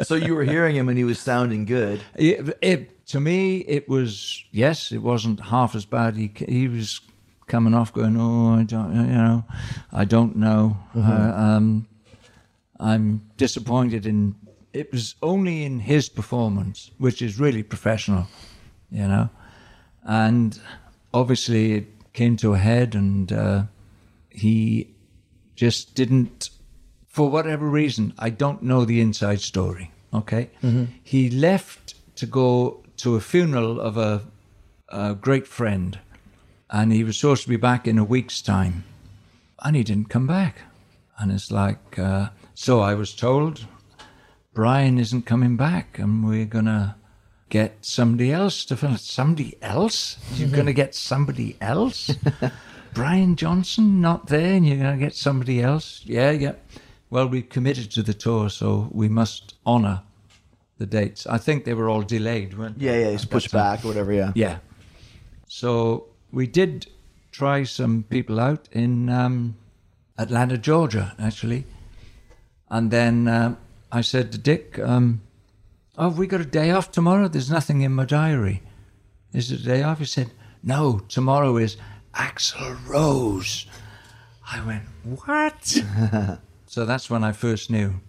Speaker 2: So you were hearing him and he was sounding good.
Speaker 5: It, it, to me, it was yes. It wasn't half as bad. He he was coming off going, oh, I don't, you know, I don't know. Uh, um, I'm disappointed in. It was only in his performance, which is really professional, you know, and obviously it came to a head, and uh, he just didn't for whatever reason, I don't know the inside story. Okay, he left to go to a funeral of a, a great friend, and he was supposed to be back in a week's time, and he didn't come back. And it's like, uh, so I was told Brian isn't coming back, and we're gonna get somebody else to fill it. Somebody else? You're gonna get somebody else? Brian Johnson not there, and you're gonna get somebody else? Yeah, yeah. Well, we committed to the tour, so we must honour the dates. I think they were all delayed, weren't they?
Speaker 2: Yeah, yeah,
Speaker 5: that
Speaker 2: pushed back or whatever. Yeah.
Speaker 5: Yeah. So we did try some people out in um, Atlanta, Georgia, actually. And then um, I said to Dick, um, Oh, have we got a day off tomorrow? There's nothing in my diary. Is it a day off? He said, No, tomorrow is Axl Rose. I went, What? so that's when I first knew.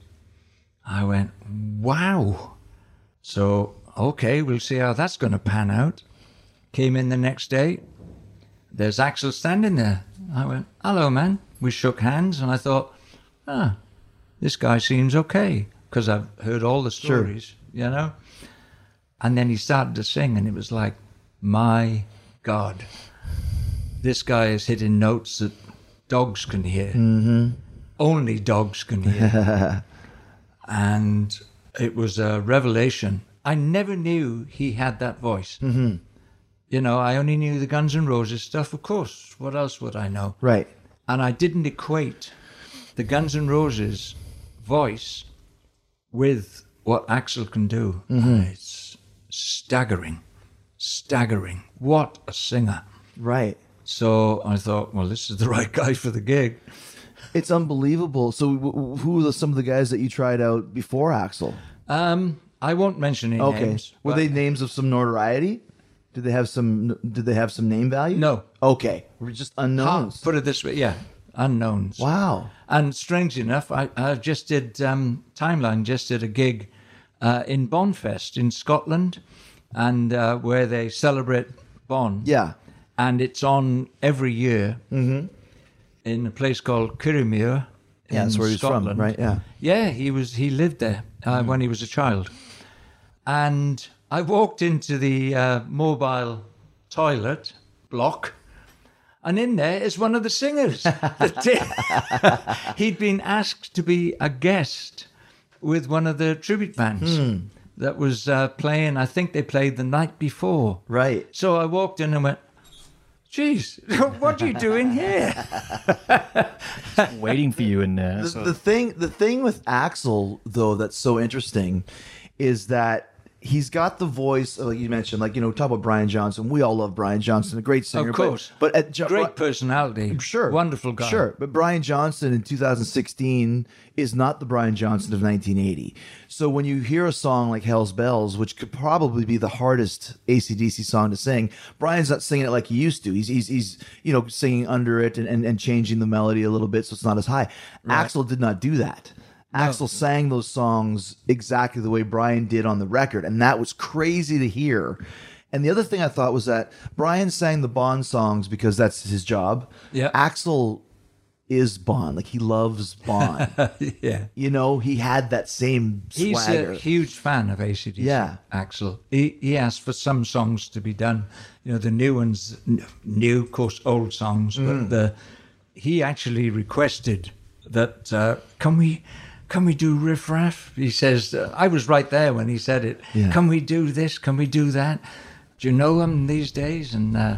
Speaker 5: I went, Wow. So, okay, we'll see how that's going to pan out. Came in the next day. There's Axl standing there. I went, hello, man. We shook hands, and I thought, ah, this guy seems okay because I've heard all the stories, you know. And then he started to sing, and it was like, my God, this guy is hitting notes that dogs can hear. Mm-hmm. Only dogs can hear. and it was a revelation. I never knew he had that voice. Mm-hmm. You know, I only knew the Guns N' Roses stuff, of course. What else would I know?
Speaker 2: Right.
Speaker 5: And I didn't equate the Guns N' Roses voice with what Axl can do. It's staggering, staggering. What a singer.
Speaker 2: Right.
Speaker 5: So I thought, well, this is the right guy for the gig.
Speaker 2: It's unbelievable. So, w- who are some of the guys that you tried out before Axl?
Speaker 5: Um, I won't mention any
Speaker 2: Okay.
Speaker 5: names.
Speaker 2: Were they names of some notoriety? Did they have some? Did they have some name value?
Speaker 5: No.
Speaker 2: Okay. We're just unknowns.
Speaker 5: Put it this way, yeah, unknowns.
Speaker 2: Wow.
Speaker 5: And strange enough, I, I just did um, Timeline just did a gig uh, in Bonfest in Scotland, and uh, where they celebrate Bon.
Speaker 2: Yeah.
Speaker 5: and it's on every year in a place called Kirriemuir.
Speaker 2: Yeah, that's where he's from, right? Yeah.
Speaker 5: Yeah, he was. He lived there uh, when he was a child, and I walked into the uh, mobile toilet block, and in there is one of the singers. that did- He'd been asked to be a guest with one of the tribute bands that was uh, playing. I think they played the night before.
Speaker 2: Right.
Speaker 5: So I walked in and went, "Geez, what are you doing here?"
Speaker 4: waiting for you in there.
Speaker 2: The,
Speaker 4: so-
Speaker 2: the thing, the thing with Axl though, that's so interesting, is that he's got the voice. Like you mentioned, like you know, talk about Brian Johnson. We all love Brian Johnson, a great singer.
Speaker 5: Of
Speaker 2: but-
Speaker 5: course.
Speaker 2: but, at Jo-
Speaker 5: Great personality.
Speaker 2: Sure.
Speaker 5: Wonderful guy.
Speaker 2: Sure. But Brian Johnson in 2016 is not the Brian Johnson of 1980. So when you hear a song like Hell's Bells, which could probably be the hardest ACDC song to sing, Brian's not singing it like he used to. He's, he's, he's you know, singing under it and, and, and changing the melody a little bit so it's not as high. Axl did not do that. Axl sang those songs exactly the way Brian did on the record. And that was crazy to hear. And the other thing I thought was that Brian sang the Bon songs because that's his job.
Speaker 5: Yeah.
Speaker 2: Axl is Bon. Like he loves Bon.
Speaker 5: yeah.
Speaker 2: you know, he had that same
Speaker 5: He's
Speaker 2: swagger.
Speaker 5: a huge fan of ACDC.
Speaker 2: Yeah.
Speaker 5: Axl. He, he asked for some songs to be done. You know, the new ones, new, of course, old songs,
Speaker 2: Mm.
Speaker 5: but the he actually requested that uh, can we can we do riff raff? He says uh, I was right there when he said it.
Speaker 2: Yeah.
Speaker 5: Can we do this? Can we do that? Do you know them these days? And uh,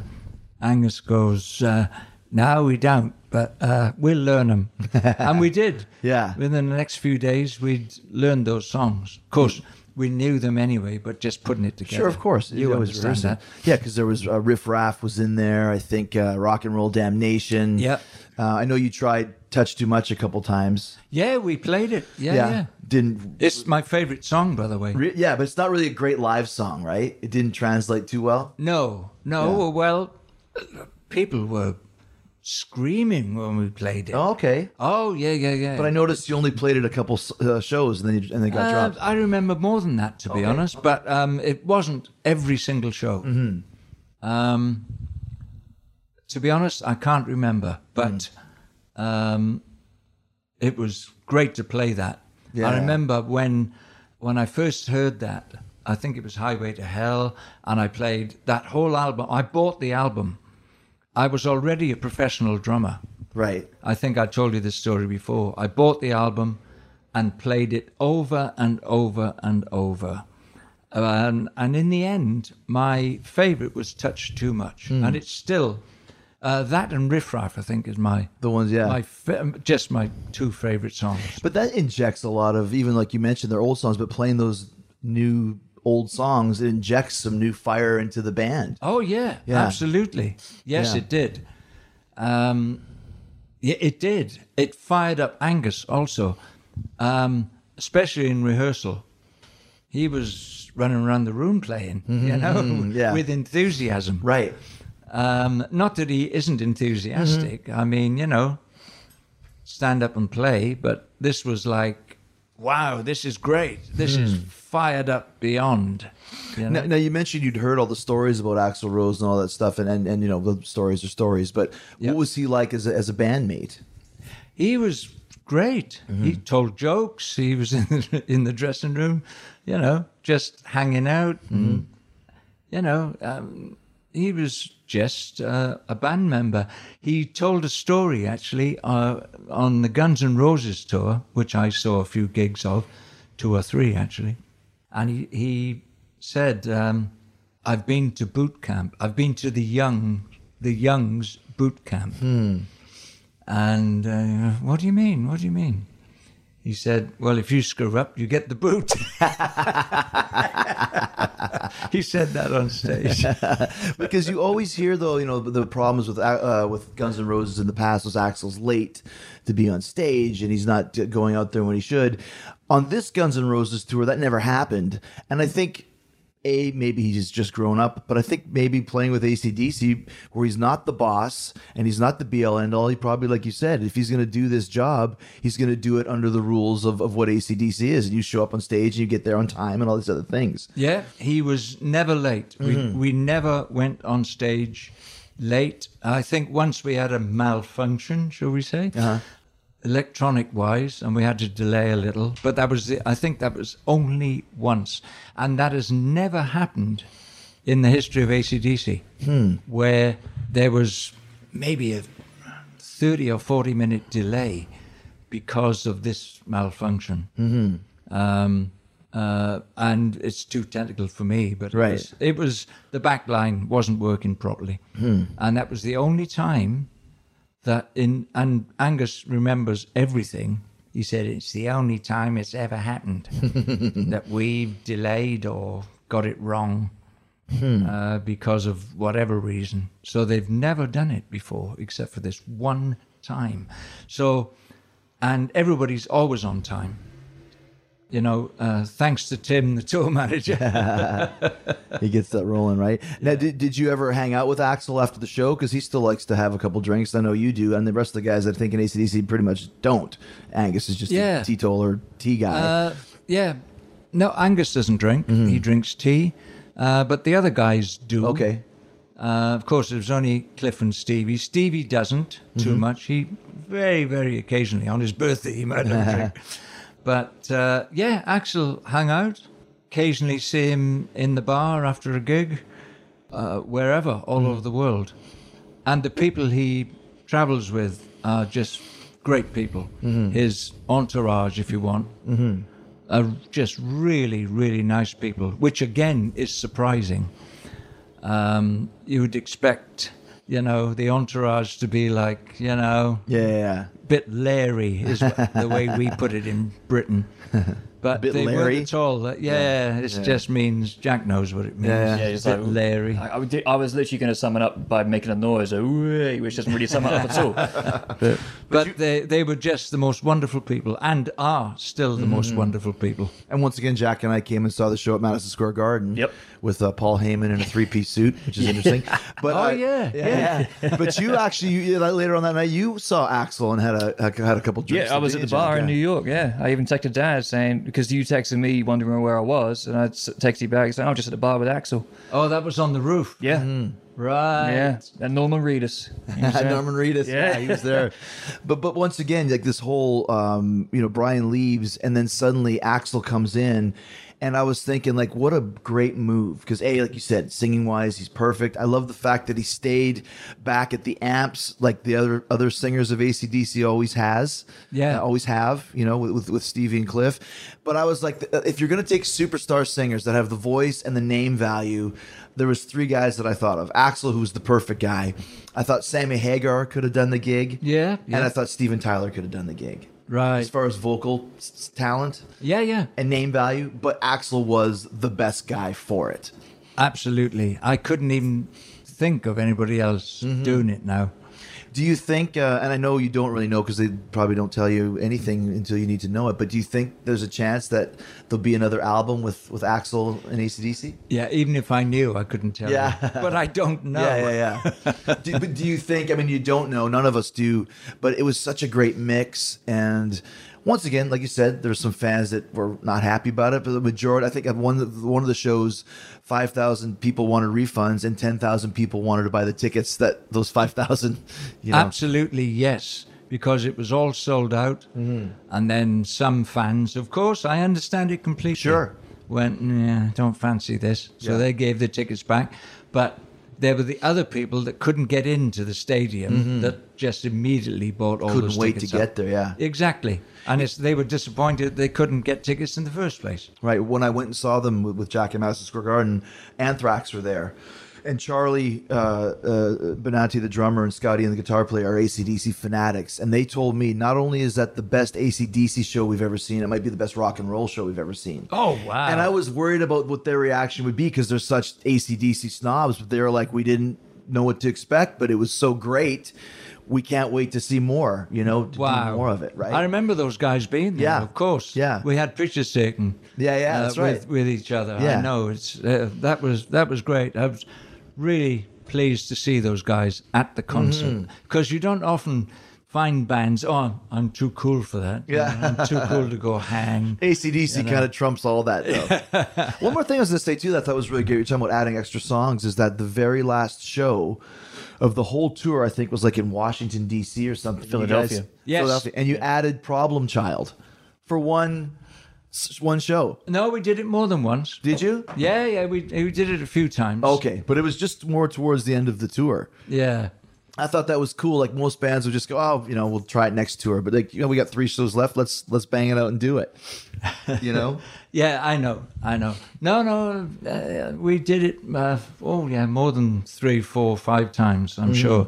Speaker 5: Angus goes, uh, "No, we don't, but uh, we'll learn them." and we did.
Speaker 2: Yeah.
Speaker 5: Within the next few days, we'd learned those songs. Of course, we knew them anyway, but just putting it together.
Speaker 2: Sure, of course.
Speaker 5: You
Speaker 2: always
Speaker 5: understand
Speaker 2: rehearsing.
Speaker 5: that?
Speaker 2: Yeah, because there was uh, Riff Raff was in there. I think uh, Rock and Roll Damnation.
Speaker 5: Yep.
Speaker 2: Uh, I know you tried Touch Too Much a couple times.
Speaker 5: Yeah, we played it. Yeah, yeah.
Speaker 2: Didn't.
Speaker 5: It's my favorite song, by the way.
Speaker 2: Re- yeah, but it's not really a great live song, right? It didn't translate too well.
Speaker 5: No, no. Well, people were screaming when we played it.
Speaker 2: Oh, okay.
Speaker 5: Oh, yeah, yeah, yeah.
Speaker 2: But I noticed you only played it a couple uh, shows and then you, and they got
Speaker 5: Uh,
Speaker 2: dropped.
Speaker 5: I remember more than that, to be honest. But um, it wasn't every single show.
Speaker 2: Mm-hmm.
Speaker 5: Um, to be honest, I can't remember. But
Speaker 2: Mm.
Speaker 5: um, it was great to play that.
Speaker 2: Yeah.
Speaker 5: I remember when when I first heard that. I think it was Highway to Hell, and I played that whole album. I bought the album. I was already a professional drummer.
Speaker 2: Right.
Speaker 5: I think I told you this story before. I bought the album and played it over and over and over. Um, and in the end, my favorite was Touch Too Much.
Speaker 2: Hmm.
Speaker 5: And it's still, uh, that and Riff Raff, I think, is my,
Speaker 2: The ones, yeah.
Speaker 5: my fa- just my two favorite songs.
Speaker 2: But that injects a lot of even like you mentioned they're old songs, but playing those new old songs it injects some new fire into the band.
Speaker 5: Oh yeah,
Speaker 2: Yeah.
Speaker 5: absolutely. Yes,
Speaker 2: Yeah.
Speaker 5: it did. Um, yeah, it did. It fired up Angus also, um, especially in rehearsal. He was running around the room playing, you know,
Speaker 2: Mm-hmm. yeah.
Speaker 5: with enthusiasm.
Speaker 2: Right.
Speaker 5: Um, not that he isn't enthusiastic. I mean, you know, stand up and play, but this was like, wow, this is great. This is fired up beyond. You know?
Speaker 2: Now, now you mentioned you'd heard all the stories about Axl Rose and all that stuff, and and, and you know the stories are stories. But
Speaker 5: Yep.
Speaker 2: what was he like as a, as a bandmate?
Speaker 5: he was great. He told jokes. He was in the, in the dressing room, you know, just hanging out. And, You know, um, he was just uh, a band member. He told a story actually uh, on the Guns N' Roses tour, which I saw a few gigs of, two or three actually, and he he said, um, "I've been to boot camp. I've been to the young, the youngs boot camp." And uh, what do you mean? What do you mean? He said, Well, if you screw up, you get the boot. he said that on stage.
Speaker 2: because you always hear though you know the problems with uh, with Guns N' Roses in the past was Axl's late to be on stage and he's not going out there when he should. On this Guns N' Roses tour, that never happened, and I think. A, maybe he's just grown up, but I think maybe playing with ACDC, where he's not the boss and he's not the be all end all, he probably, like you said, if he's going to do this job, he's going to do it under the rules of, of what ACDC is. And you show up on stage and you get there on time and all these other things.
Speaker 5: Yeah, he was never late. We, mm-hmm. we never went on stage late. I think once we had a malfunction, shall we say, uh-huh. Electronic wise, and we had to delay a little. But that was, the, I think that was only once. And that has never happened in the history of ACDC, where there was maybe a 30 or 40 minute delay because of this malfunction. Um, uh, and it's too technical for me, but
Speaker 2: Right.
Speaker 5: it, was, it was the back line wasn't working properly, and that was the only time that in and Angus remembers everything. He said it's the only time it's ever happened that we've delayed or got it wrong uh, because of whatever reason. So they've never done it before except for this one time. So, and everybody's always on time. You know, uh, thanks to Tim, the tour manager.
Speaker 2: he gets that rolling right now did, did you ever hang out with axl after the show because he still likes to have a couple drinks i know you do and the rest of the guys i think in acdc pretty much don't angus is just
Speaker 5: Yeah.
Speaker 2: a teetotaler tea guy
Speaker 5: Uh, yeah. No, Angus doesn't drink. He drinks tea. Uh, but the other guys do.
Speaker 2: okay
Speaker 5: Uh, of course, there's only Cliff and Stevie. Stevie doesn't too much. He very, very occasionally on his birthday he might have a drink. But uh, yeah, Axl hang out. Occasionally see him in the bar after a gig, uh, wherever, all over the world. And the people he travels with are just great people. His entourage, if you want, are just really, really nice people, which again is surprising um, you would expect, you know, the entourage to be like, you know,
Speaker 2: yeah,
Speaker 5: bit leery is the way we put it in Britain. But
Speaker 2: Bit
Speaker 5: they
Speaker 2: leery?
Speaker 5: weren't at all. Uh, Yeah, it just means Jack knows what it means.
Speaker 2: Yeah,
Speaker 4: Yeah, just
Speaker 5: bit
Speaker 4: like-
Speaker 5: leery.
Speaker 4: I, I, I was literally going to sum it up by making a noise, a which doesn't really sum it up at all.
Speaker 5: But they, they were just the most wonderful people and are still the most wonderful people.
Speaker 2: and once again jack and i came and saw the show at madison square garden
Speaker 4: Yep.
Speaker 2: with uh, paul heyman in a three-piece suit which is interesting but
Speaker 5: Oh,
Speaker 2: I-
Speaker 5: yeah,
Speaker 2: yeah, but you actually you, later on that night you saw axl and had a had a couple drinks
Speaker 4: Yeah, I was at the bar
Speaker 2: Jack?
Speaker 4: in New York. Yeah, I even texted Dad saying because you texted me wondering where I was, and I texted you back saying I was just at the bar with Axl.
Speaker 5: Oh, that was on the roof.
Speaker 4: Yeah,
Speaker 5: Right.
Speaker 4: Yeah, and Norman Reedus. You know what I'm saying?
Speaker 2: Norman Reedus. Yeah.
Speaker 4: Yeah.
Speaker 2: he was there. But but once again, like this whole um, you know, Brian leaves and then suddenly Axl comes in. And I was thinking, like, what a great move. Because, A, like you said, singing wise, he's perfect. I love the fact that he stayed back at the amps like the other other singers of ACDC always has.
Speaker 5: Yeah.
Speaker 2: Uh, always have, you know, with, with, Stevie and Cliff. But I was like, uh, if you're going to take superstar singers that have the voice and the name value, there was three guys that I thought of. Axl, who was the perfect guy. I thought Sammy Hagar could have done the gig.
Speaker 5: Yeah,
Speaker 2: And I thought Steven Tyler could have done the gig.
Speaker 5: Right.
Speaker 2: As far as vocal s- talent
Speaker 5: Yeah, yeah.
Speaker 2: and name value, but Axl was the best guy for it.
Speaker 5: Absolutely. I couldn't even think of anybody else
Speaker 2: Mm-hmm.
Speaker 5: doing it now.
Speaker 2: Do you think, uh, and I know you don't really know because they probably don't tell you anything until you need to know it, but do you think there's a chance that there'll be another album with, with Axl and ACDC?
Speaker 5: Yeah, even if I knew, I couldn't tell
Speaker 2: Yeah.
Speaker 5: you. But I don't know.
Speaker 2: Yeah, yeah, yeah. do, but do you think? I mean, you don't know. None of us do. But it was such a great mix, and once again, like you said, there's some fans that were not happy about it. But the majority, I think, one one of the shows, five thousand people wanted refunds, and ten thousand people wanted to buy the tickets. That those five thousand, you know,
Speaker 5: Absolutely, yes. Because it was all sold out.
Speaker 2: Mm-hmm.
Speaker 5: And then some fans, of course, I understand it completely.
Speaker 2: Sure.
Speaker 5: Went, yeah, don't fancy this. So
Speaker 2: Yeah.
Speaker 5: they gave the tickets back. But there were the other people that couldn't get into the stadium that just immediately bought all
Speaker 2: Mm-hmm. couldn't
Speaker 5: those
Speaker 2: wait to
Speaker 5: up.
Speaker 2: get there. Yeah.
Speaker 5: Exactly. And it's, they were disappointed they couldn't get tickets in the first place.
Speaker 2: Right. When I went and saw them with, with Jack in Madison Square Garden, Anthrax were there. And Charlie uh, uh, Benante, the drummer, and Scotty, and the guitar player, are ACDC fanatics. And they told me not only is that the best ACDC show we've ever seen, it might be the best rock and roll show we've ever seen.
Speaker 5: Oh, wow.
Speaker 2: And I was worried about what their reaction would be because they're such ACDC snobs, but they were like, we didn't know what to expect, but it was so great. We can't wait to see more, you know, to
Speaker 5: Wow.
Speaker 2: do more of it, right?
Speaker 5: I remember those guys being there,
Speaker 2: Yeah.
Speaker 5: of course.
Speaker 2: Yeah.
Speaker 5: We had pictures taken.
Speaker 2: Yeah, yeah,
Speaker 5: uh,
Speaker 2: that's
Speaker 5: with,
Speaker 2: right.
Speaker 5: With each other.
Speaker 2: Yeah.
Speaker 5: I know. It's uh, that was that was great. I was really pleased to see those guys at the concert
Speaker 2: Mm-hmm.
Speaker 5: because you don't often find bands. Oh, I'm too cool for that. You
Speaker 2: Yeah.
Speaker 5: know, I'm too cool to go hang.
Speaker 2: ACDC kind of trumps all that, though. One more thing I was going to say, too, that I thought was really good. You're talking about adding extra songs, is that the very last show of the whole tour, I think, was like in Washington, D.C. or something. You
Speaker 4: Philadelphia.
Speaker 2: guys-
Speaker 5: Yes.
Speaker 2: Philadelphia. And you added Problem Child for one one show.
Speaker 5: No, we did it more than once.
Speaker 2: Did you?
Speaker 5: Yeah, yeah, we we did it a few times.
Speaker 2: Okay, but it was just more towards the end of the tour.
Speaker 5: Yeah.
Speaker 2: I thought that was cool. Like most bands would just go, "Oh, you know, we'll try it next tour." But like, you know, we got three shows left. Let's let's bang it out and do it. You know?
Speaker 5: Yeah, I know, I know. No, no, uh, we did it. Uh, oh, yeah, more than three, four, five times. I'm sure.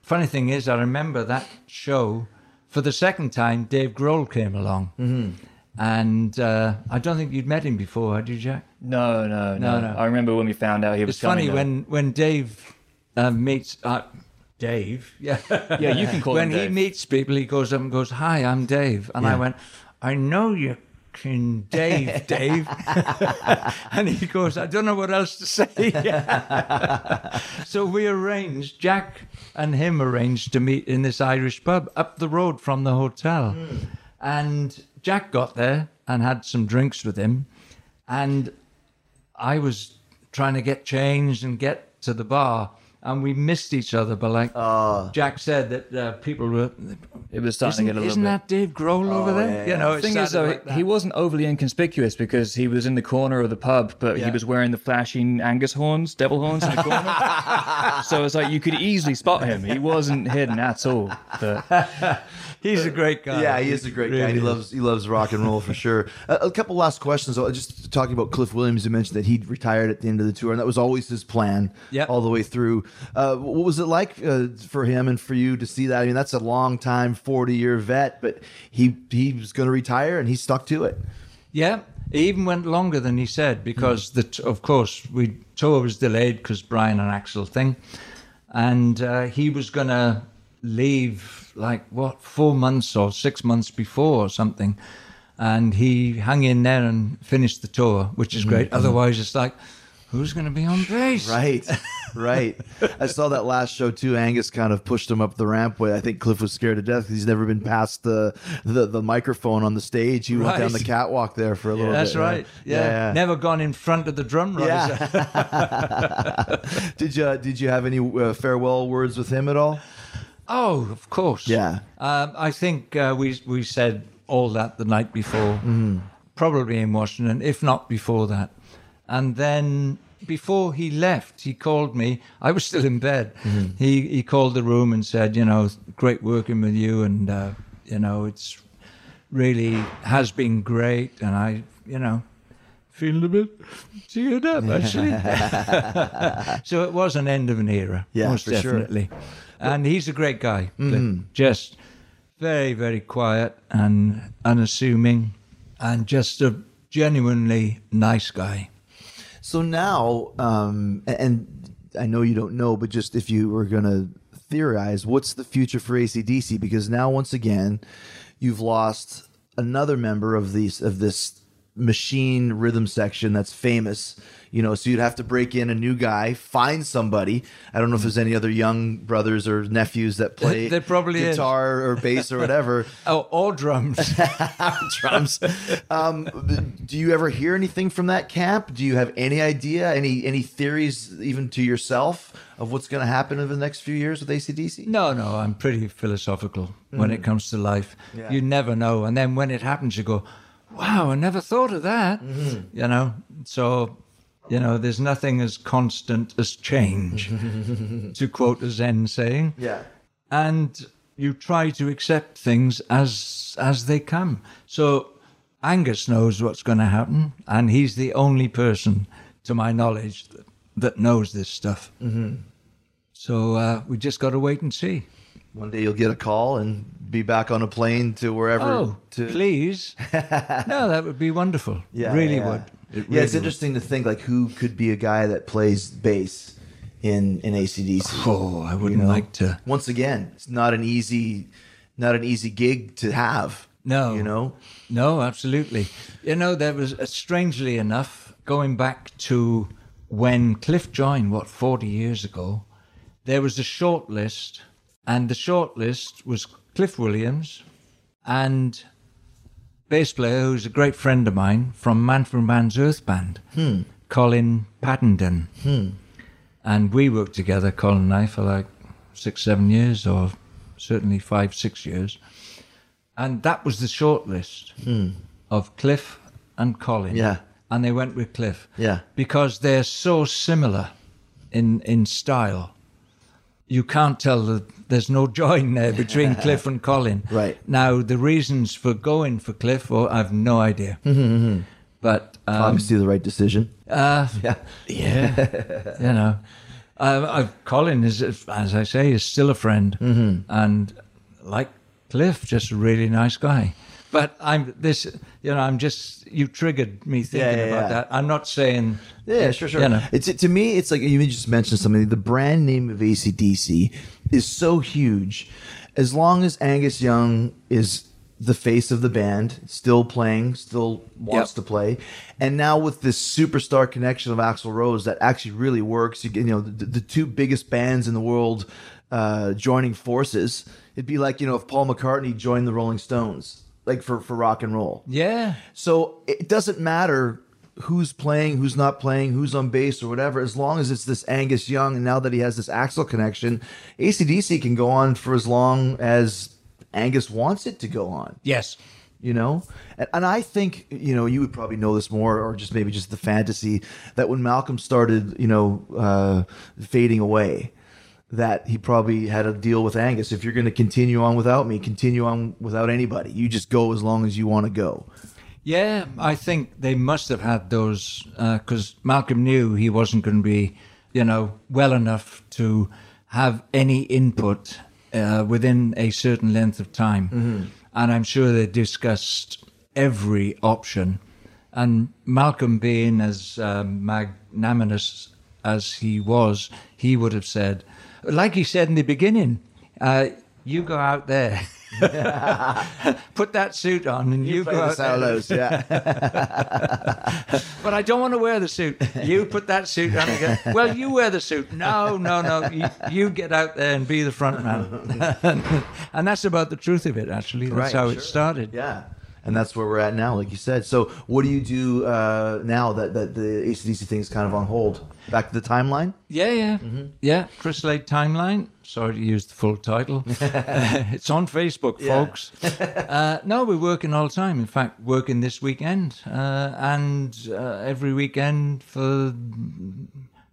Speaker 5: Funny thing is, I remember that show. For the second time, Dave Grohl came along, mm-hmm. And uh, I don't think you'd met him before, had you, Jack?
Speaker 4: No, no,
Speaker 5: No,
Speaker 4: no. I remember when we found out he was
Speaker 5: It's funny
Speaker 4: though.
Speaker 5: when when Dave uh, meets uh, Dave. Yeah,
Speaker 4: Yeah, you can call
Speaker 5: when he meets people, he goes up and goes, "Hi, I'm Dave," and I went, "I know you." Can Dave, Dave, and he goes, I don't know what else to say. so we arranged, Jack and him arranged to meet in this Irish pub up the road from the hotel. And Jack got there and had some drinks with him. And I was trying to get changed and get to the bar, and we missed each other. But like Jack said, that uh, people were.
Speaker 4: It was starting to get a little
Speaker 5: isn't
Speaker 4: bit.
Speaker 5: that Dave Grohl over there? You know,
Speaker 4: The
Speaker 5: it
Speaker 4: thing is, though,
Speaker 5: like
Speaker 4: he wasn't overly inconspicuous because he was in the corner of the pub, but
Speaker 2: Yeah.
Speaker 4: he was wearing the flashing Angus horns, devil horns in the corner. so it's like you could easily spot him. He wasn't hidden at all. But
Speaker 5: He's a great guy.
Speaker 2: Yeah, he is a great guy. He
Speaker 5: is.
Speaker 2: loves he loves rock and roll for sure. A, a couple last questions. though. Just talking about Cliff Williams, you mentioned that he retired at the end of the tour, and that was always his plan,
Speaker 5: Yep.
Speaker 2: all the way through. Uh, what was it like uh, for him and for you to see that? I mean, that's a long time, forty year vet, but he he was going to retire, and he stuck to it.
Speaker 5: Yeah, it even went longer than he said because the t- of course we tour was delayed because Brian and Axl thing, and uh, he was gonna leave like what four months or six months before or something, and he hung in there and finished the tour, which is great. Otherwise, it's like. Who's going to be on bass?
Speaker 2: Right, right. I saw that last show too. Angus kind of pushed him up the ramp. Way I think Cliff was scared to death because he's never been past the, the the microphone on the stage. He went down the catwalk there for a little
Speaker 5: That's
Speaker 2: bit.
Speaker 5: right. Yeah. Never gone in front of the drum riser.
Speaker 2: Yeah. did you did you have any uh, farewell words with him at all?
Speaker 5: Oh, of course.
Speaker 2: Yeah.
Speaker 5: Um, I think uh, we we said all that the night before,
Speaker 2: Mm-hmm.
Speaker 5: probably in Washington, if not before that. And then before he left, he called me. I was still in bed.
Speaker 2: Mm-hmm.
Speaker 5: He he called the room and said, you know, great working with you, and uh, you know, it's really has been great, and I, you know. Feeling a bit teared up, actually. so it was an end of an era,
Speaker 2: Yeah,
Speaker 5: most
Speaker 2: for sure.
Speaker 5: definitely. And he's a great guy. Cliff. Just very, very quiet and unassuming, and just a genuinely nice guy.
Speaker 2: So now, um, and I know you don't know, but just if you were going to theorize, what's the future for ACDC? Because now, once again, you've lost another member of these of this machine rhythm section that's famous. You know, so you'd have to break in a new guy, find somebody. I don't know if there's any other young brothers or nephews that play
Speaker 5: There probably is.
Speaker 2: guitar or bass or whatever.
Speaker 5: Oh, all drums.
Speaker 2: drums. Um, do you ever hear anything from that camp? Do you have any idea, any any theories, even to yourself, of what's going to happen over the next few years with ACDC?
Speaker 5: No, no, I'm pretty philosophical when it comes to life.
Speaker 2: Yeah.
Speaker 5: You never know. And then when it happens, you go, wow, I never thought of that. You know, so, you know, there's nothing as constant as change, to quote a Zen saying.
Speaker 2: Yeah.
Speaker 5: And you try to accept things as as they come. So Angus knows what's going to happen, and he's the only person, to my knowledge, that, that knows this stuff. Mm-hmm. So uh, we just got to wait and see.
Speaker 2: One day you'll get a call and be back on a plane to wherever.
Speaker 5: Oh,
Speaker 2: to,
Speaker 5: please! no, that would be wonderful.
Speaker 2: Yeah,
Speaker 5: really
Speaker 2: yeah.
Speaker 5: would. It
Speaker 2: yeah, it's
Speaker 5: really would.
Speaker 2: interesting to think like who could be a guy that plays bass in in ACDC.
Speaker 5: Oh, I wouldn't
Speaker 2: know?
Speaker 5: like to.
Speaker 2: Once again, it's not an easy, not an easy gig to have.
Speaker 5: No,
Speaker 2: you know.
Speaker 5: No, absolutely. You know, there was uh, strangely enough going back to when Cliff joined, what forty years ago. There was a short list, and the shortlist was Cliff Williams and bass player who's a great friend of mine from Manfred Mann's Earth Band, hmm. Colin Pattenden. Hmm. And we worked together, Colin and I, for like six, seven years, or certainly five, six years. And that was the short list hmm. of Cliff and Colin.
Speaker 2: Yeah.
Speaker 5: And they went with Cliff.
Speaker 2: Yeah.
Speaker 5: Because they're so similar in in style. You can't tell that there's no join there between Cliff and Colin.
Speaker 2: Right.
Speaker 5: Now, the reasons for going for Cliff, well, I've no idea. But um,
Speaker 2: Obviously, the right decision.
Speaker 5: uh,
Speaker 2: Yeah.
Speaker 5: yeah, you know, uh, Colin is, as I say, is still a friend,
Speaker 2: Mm-hmm.
Speaker 5: and like Cliff, just a really nice guy. But I'm this, you know, I'm just you triggered me thinking
Speaker 2: Yeah, yeah,
Speaker 5: about
Speaker 2: yeah.
Speaker 5: that. I'm not saying,
Speaker 2: Yeah, sure, sure.
Speaker 5: You know.
Speaker 2: It's to me, it's like you just mentioned something. The brand name of ACDC is so huge. As long as Angus Young is the face of the band, still playing, still wants
Speaker 5: Yep.
Speaker 2: to play, and now with this superstar connection of Axl Rose that actually really works. You, get- you know, the, the two biggest bands in the world uh, joining forces. It'd be like you know if Paul McCartney joined the Rolling Stones, like for for rock and roll.
Speaker 5: yeah,
Speaker 2: So it doesn't matter who's playing, who's not playing, who's on bass or whatever, as long as it's this Angus Young. And now that he has this Axl connection, ACDC can go on for as long as Angus wants it to go on,
Speaker 5: yes,
Speaker 2: you know? And, and I think, you know, you would probably know this more, or just maybe just the fantasy that when Malcolm started, you know, uh, fading away, that he probably had a deal with Angus. If you're going to continue on without me, continue on without anybody. You just go as long as you want to go.
Speaker 5: yeah. I think they must have had those because Malcolm knew he wasn't going to be, you know, well enough to have any input uh, within a certain length of time, and I'm sure they discussed every option. And Malcolm, being as um, magnanimous as he was, he would have said, like he said in the beginning, uh, "You go out there." Put that suit on and you,
Speaker 2: Play
Speaker 5: go out there.
Speaker 2: yeah.
Speaker 5: But I don't want to wear the suit. You put that suit on again. Well, you wear the suit. No, no, no. You, you get out there and be the front man. and that's about the truth of it, actually. That's
Speaker 2: Right,
Speaker 5: how
Speaker 2: sure.
Speaker 5: it started.
Speaker 2: Yeah. And that's where we're at now, like you said. So, what do you do uh, now that, that the ACDC thing is kind of on hold? Back to the timeline?
Speaker 5: Yeah, yeah,
Speaker 2: Mm-hmm.
Speaker 5: yeah. Chris Slade Timeline. Sorry to use the full title. it's on Facebook, folks. uh, no, we're working all the time. In fact, working this weekend uh, and uh, every weekend for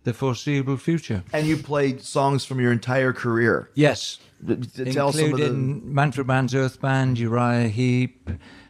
Speaker 5: the foreseeable future.
Speaker 2: And you played songs from your entire career.
Speaker 5: Yes,
Speaker 2: Tell some of the.
Speaker 5: including Manfred Mann's Earth Band, Uriah Heep,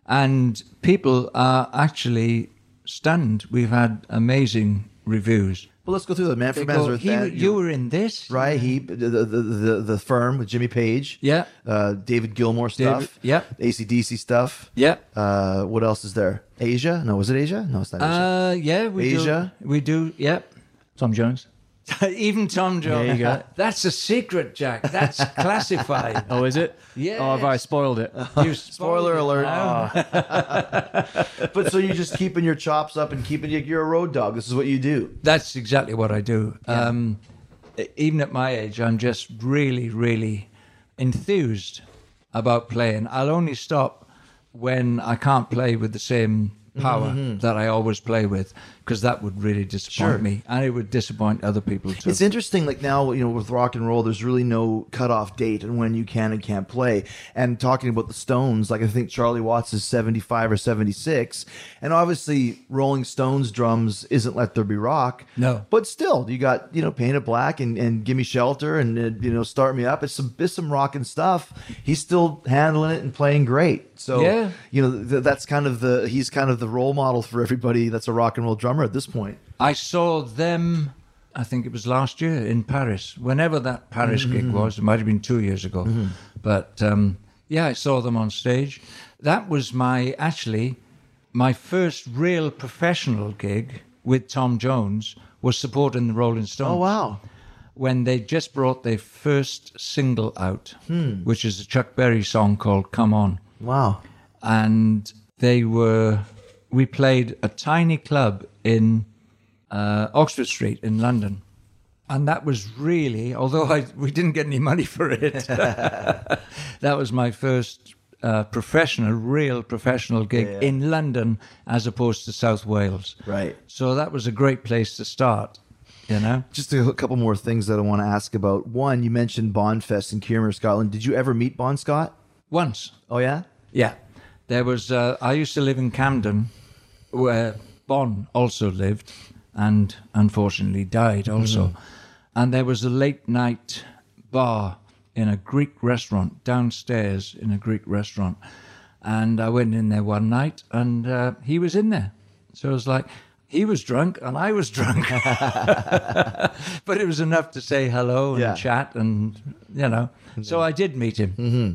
Speaker 5: and people are actually stunned. We've had amazing reviews.
Speaker 2: Well, let's go through the Man
Speaker 5: They
Speaker 2: for Man's
Speaker 5: go, "He-
Speaker 2: Band.
Speaker 5: you were in this,
Speaker 2: Rye Heap, the, the, the, the, the firm with Jimmy Page.
Speaker 5: Yeah.
Speaker 2: Uh, David Gilmour
Speaker 5: David-
Speaker 2: stuff.
Speaker 5: yep.
Speaker 2: ACDC stuff.
Speaker 5: Yeah.
Speaker 2: Uh, what else is there? Asia? No, was it Asia? No, it's not Asia.
Speaker 5: Uh, yeah, we do
Speaker 2: Asia?
Speaker 5: do. We do. Yep.
Speaker 4: Tom Jones.
Speaker 5: Even Tom Jones.
Speaker 4: There you go.
Speaker 5: That's a secret, Jack. That's classified.
Speaker 4: Oh, is it?
Speaker 5: Yeah.
Speaker 4: Oh, have I spoiled it?
Speaker 5: You
Speaker 2: Spoiler alert.
Speaker 5: now.
Speaker 2: but so you're just keeping your chops up and keeping you're a road dog. This is what you do.
Speaker 5: That's exactly what I do. Um, even at my age, I'm just really, really enthused about playing. I'll only stop when I can't play with the same power that I always play with, because that would really disappoint
Speaker 2: Sure.
Speaker 5: me, and it would disappoint other people too.
Speaker 2: It's interesting, like now, you know, with rock and roll, there's really no cutoff date and when you can and can't play. And talking about the Stones, like I think Charlie Watts is 75 or 76. And obviously, Rolling Stones drums isn't Let There Be Rock.
Speaker 5: No.
Speaker 2: But still, you got, you know, Paint It Black and, and Gimme Shelter and, uh, you know, Start Me Up. It's some, it's some rocking stuff. He's still handling it and playing great. So,
Speaker 5: Yeah.
Speaker 2: you know, th- that's kind of the, he's kind of the role model for everybody that's a rock and roll drummer at this point.
Speaker 5: I saw them, I think it was last year in Paris. Whenever that Paris
Speaker 2: Mm-hmm.
Speaker 5: gig was, it might have been two years ago. But um, yeah, I saw them on stage. That was my, actually, my first real professional gig with Tom Jones was supporting the Rolling Stones.
Speaker 2: Oh, wow.
Speaker 5: When they just brought their first single out,
Speaker 2: Hmm.
Speaker 5: which is a Chuck Berry song called Come On
Speaker 2: Wow.
Speaker 5: and they were we played a tiny club in uh, Oxford Street in London, and that was really although I we didn't get any money for it. that was my first uh, professional, real professional gig
Speaker 2: Yeah, yeah.
Speaker 5: in London as opposed to South Wales.
Speaker 2: Right.
Speaker 5: So that was a great place to start. You know,
Speaker 2: Just a couple more things that I want to ask about. One, you mentioned Bonfest in Kirriemuir, Scotland. Did you ever meet Bon Scott?
Speaker 5: once
Speaker 2: Oh yeah.
Speaker 5: Yeah. There was, uh, I used to live in Camden where Bon also lived and unfortunately died also. Mm-hmm. And there was a late night bar in a Greek restaurant downstairs in a Greek restaurant. And I went in there one night and uh, he was in there. So it was like, he was drunk and I was drunk. but it was enough to say hello and
Speaker 2: Yeah.
Speaker 5: chat and, you know. So mm-hmm. I did meet him. Mm-hmm.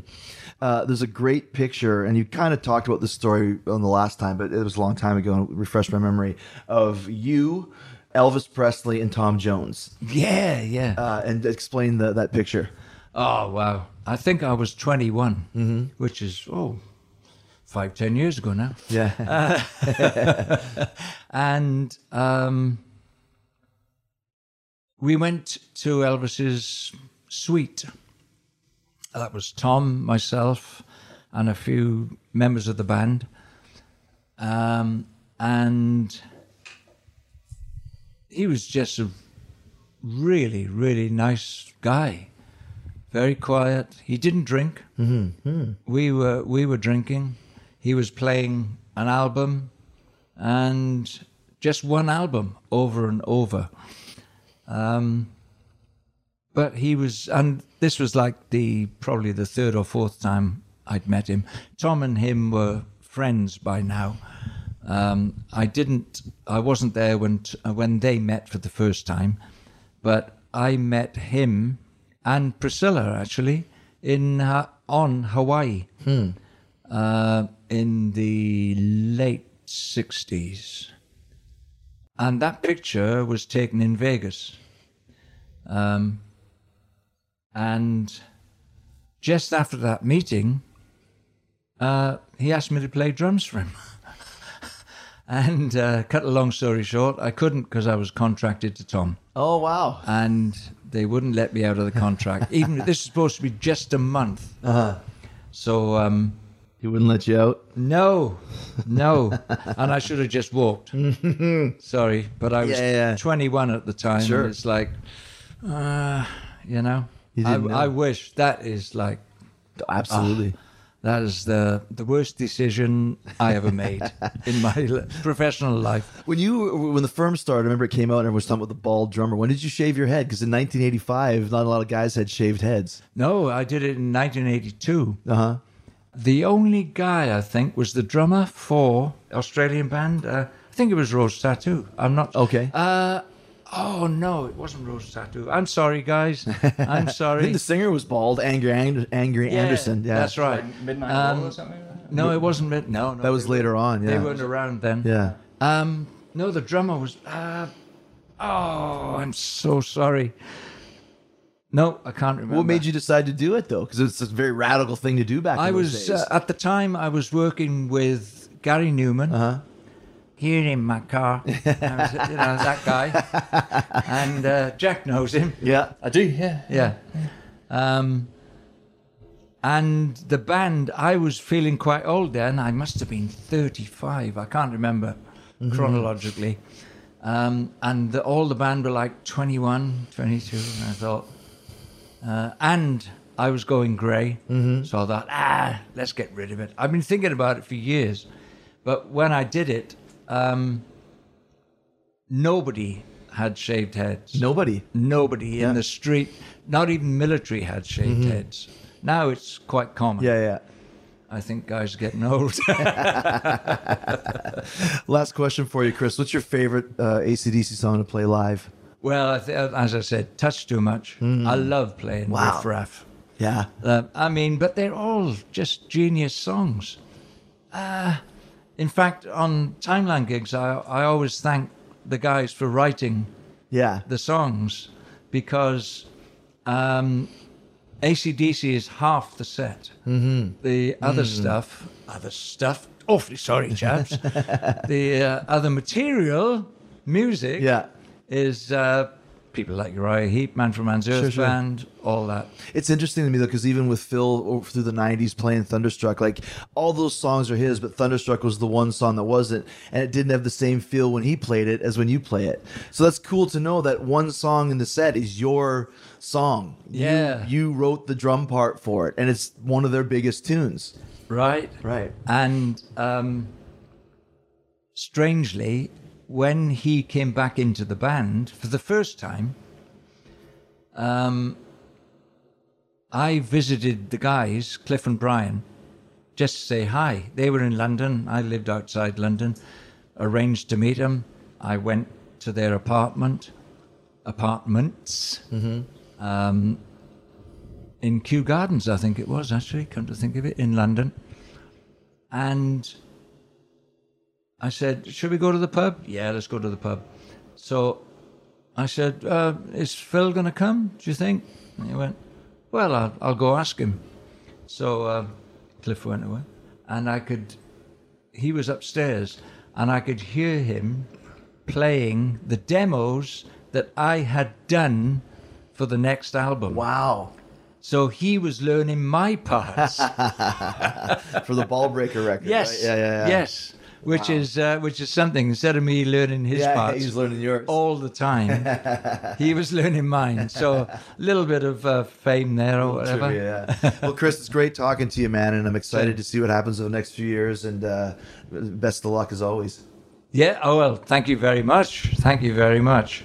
Speaker 2: Uh, there's a great picture, and you kind of talked about this story on the last time, but it was a long time ago, and refresh my memory of you, Elvis Presley, and Tom Jones,
Speaker 5: Yeah, yeah.
Speaker 2: uh, and explain the, that picture.
Speaker 5: Oh wow! I think I was 21, which is oh, five ten years ago now.
Speaker 2: Yeah.
Speaker 5: And um, we went to Elvis's suite. That was Tom, myself, and a few members of the band. Um, and he was just a really, really nice guy. Very quiet. He didn't drink. We were we were drinking. He was playing an album, and just one album over and over. Um, but he was, and this was like the probably the third or fourth time I'd met him. Tom and him were friends by now. Um, I didn't, I wasn't there when when they met for the first time, but I met him and Priscilla actually in uh, on Hawaii uh, in the late sixties, and that picture was taken in Vegas. Um, and just after that meeting, uh, he asked me to play drums for him. and uh, cut a long story short, I couldn't because I was contracted to Tom.
Speaker 2: Oh wow.
Speaker 5: and they wouldn't let me out of the contract. Even this is supposed to be just a month. Uh-huh. So um,
Speaker 2: He wouldn't let you out.
Speaker 5: no, no, and I should have just walked. Sorry, but I was
Speaker 2: Yeah, yeah.
Speaker 5: 21 at the time.
Speaker 2: Sure.
Speaker 5: it's like, uh, you know, I. I wish that is like
Speaker 2: Absolutely.
Speaker 5: that is the the worst decision I ever made in my professional life.
Speaker 2: When you when the firm started, I remember it came out and everyone was talking about the bald drummer. When did you shave your head? Because in 1985, not a lot of guys had shaved heads.
Speaker 5: No, I did it in 1982.
Speaker 2: Uh huh.
Speaker 5: The only guy I think was the drummer for Australian band. Uh, I think it was Rose Tattoo. I'm not
Speaker 2: Okay.
Speaker 5: Uh, oh no, it wasn't Rose Tattoo. I'm sorry, guys. I'm
Speaker 2: I
Speaker 5: sorry.
Speaker 2: think the singer was bald. Angry, Ang- Angry
Speaker 5: Yeah,
Speaker 2: Anderson. Yeah,
Speaker 5: that's right.
Speaker 4: Midnight
Speaker 5: Um,
Speaker 4: or something. like that?
Speaker 5: No, it wasn't. Mid- no, no,
Speaker 2: That was later
Speaker 5: weren't-
Speaker 2: on,
Speaker 5: they weren't around then.
Speaker 2: Yeah.
Speaker 5: Um, no, the drummer was. Uh, oh, I'm so sorry. No, I can't remember.
Speaker 2: What made you decide to do it though? Because it's a very radical thing to do back.
Speaker 5: I
Speaker 2: in those
Speaker 5: was
Speaker 2: days.
Speaker 5: uh, at the time I was working with Gary Newman.
Speaker 2: Uh-huh.
Speaker 5: Here in my car, I was, you know that guy, and uh, Jack knows him.
Speaker 2: yeah.
Speaker 4: I do, yeah.
Speaker 5: Yeah. Um, and the band, I was feeling quite old then. I must have been 35. I can't remember chronologically. Um, and the, all the band were like 21, 22. And I thought, uh, and I was going gray. So I thought, ah, let's get rid of it. I've been thinking about it for years. But when I did it, um, nobody had shaved heads.
Speaker 2: Nobody.
Speaker 5: Nobody in the street, not even military, had shaved heads. Now it's quite common.
Speaker 2: Yeah, yeah.
Speaker 5: I think guys are getting old.
Speaker 2: Last question for you, Chris. What's your favorite uh, ACDC song to play live?
Speaker 5: well, I th- as I said, touch too much. I love playing
Speaker 2: Wow.
Speaker 5: Riff Raff.
Speaker 2: Yeah.
Speaker 5: Uh, I mean, but they're all just genius songs. Uh, in fact, on Timeline gigs, I, I always thank the guys for writing
Speaker 2: Yeah.
Speaker 5: the songs because um, ACDC is half the set. Mm-hmm. The other stuff, other stuff, awfully sorry, chaps. the uh, other material, music,
Speaker 2: Yeah.
Speaker 5: is uh, people like Uriah Heep, Manfred Mann's Earth
Speaker 2: Sure, sure.
Speaker 5: Band, all that.
Speaker 2: It's interesting to me though, because even with Phil over through the '90s playing Thunderstruck, like all those songs are his, but Thunderstruck was the one song that wasn't, and it didn't have the same feel when he played it as when you play it. So that's cool to know that one song in the set is your song. You-
Speaker 5: Yeah.
Speaker 2: you, wrote the drum part for it, and it's one of their biggest tunes.
Speaker 5: Right.
Speaker 2: Right.
Speaker 5: And um, strangely, when he came back into the band for the first time, um, I visited the guys, Cliff and Brian, just to say hi. They were in London. I lived outside London. Arranged to meet them. I went to their apartment, apartments, um, in Kew Gardens, I think it was actually. Come to think of it, in London. And I said, Should we go to the pub? Yeah, let's go to the pub. So I said, uh, Is Phil going to come, do you think? And he went, Well, I'll, I'll go ask him. So uh, Cliff went away. And I could, he was upstairs, and I could hear him playing the demos that I had done for the next album.
Speaker 2: Wow.
Speaker 5: So he was learning my parts.
Speaker 2: For the Ballbreaker record.
Speaker 5: Yes.
Speaker 2: right? Yeah, yeah, yeah.
Speaker 5: Yes. Which is uh, which is something. Instead of me learning his
Speaker 2: Yeah,
Speaker 5: parts
Speaker 2: he's learning yours.
Speaker 5: all the time, he was learning mine. So a little bit of uh, fame there or whatever.
Speaker 2: Trivia, yeah. well, Chris, it's great talking to you, man, and I'm excited to see what happens over the next few years. And uh, best of luck as always.
Speaker 5: Yeah. Oh well. Thank you very much. Thank you very much.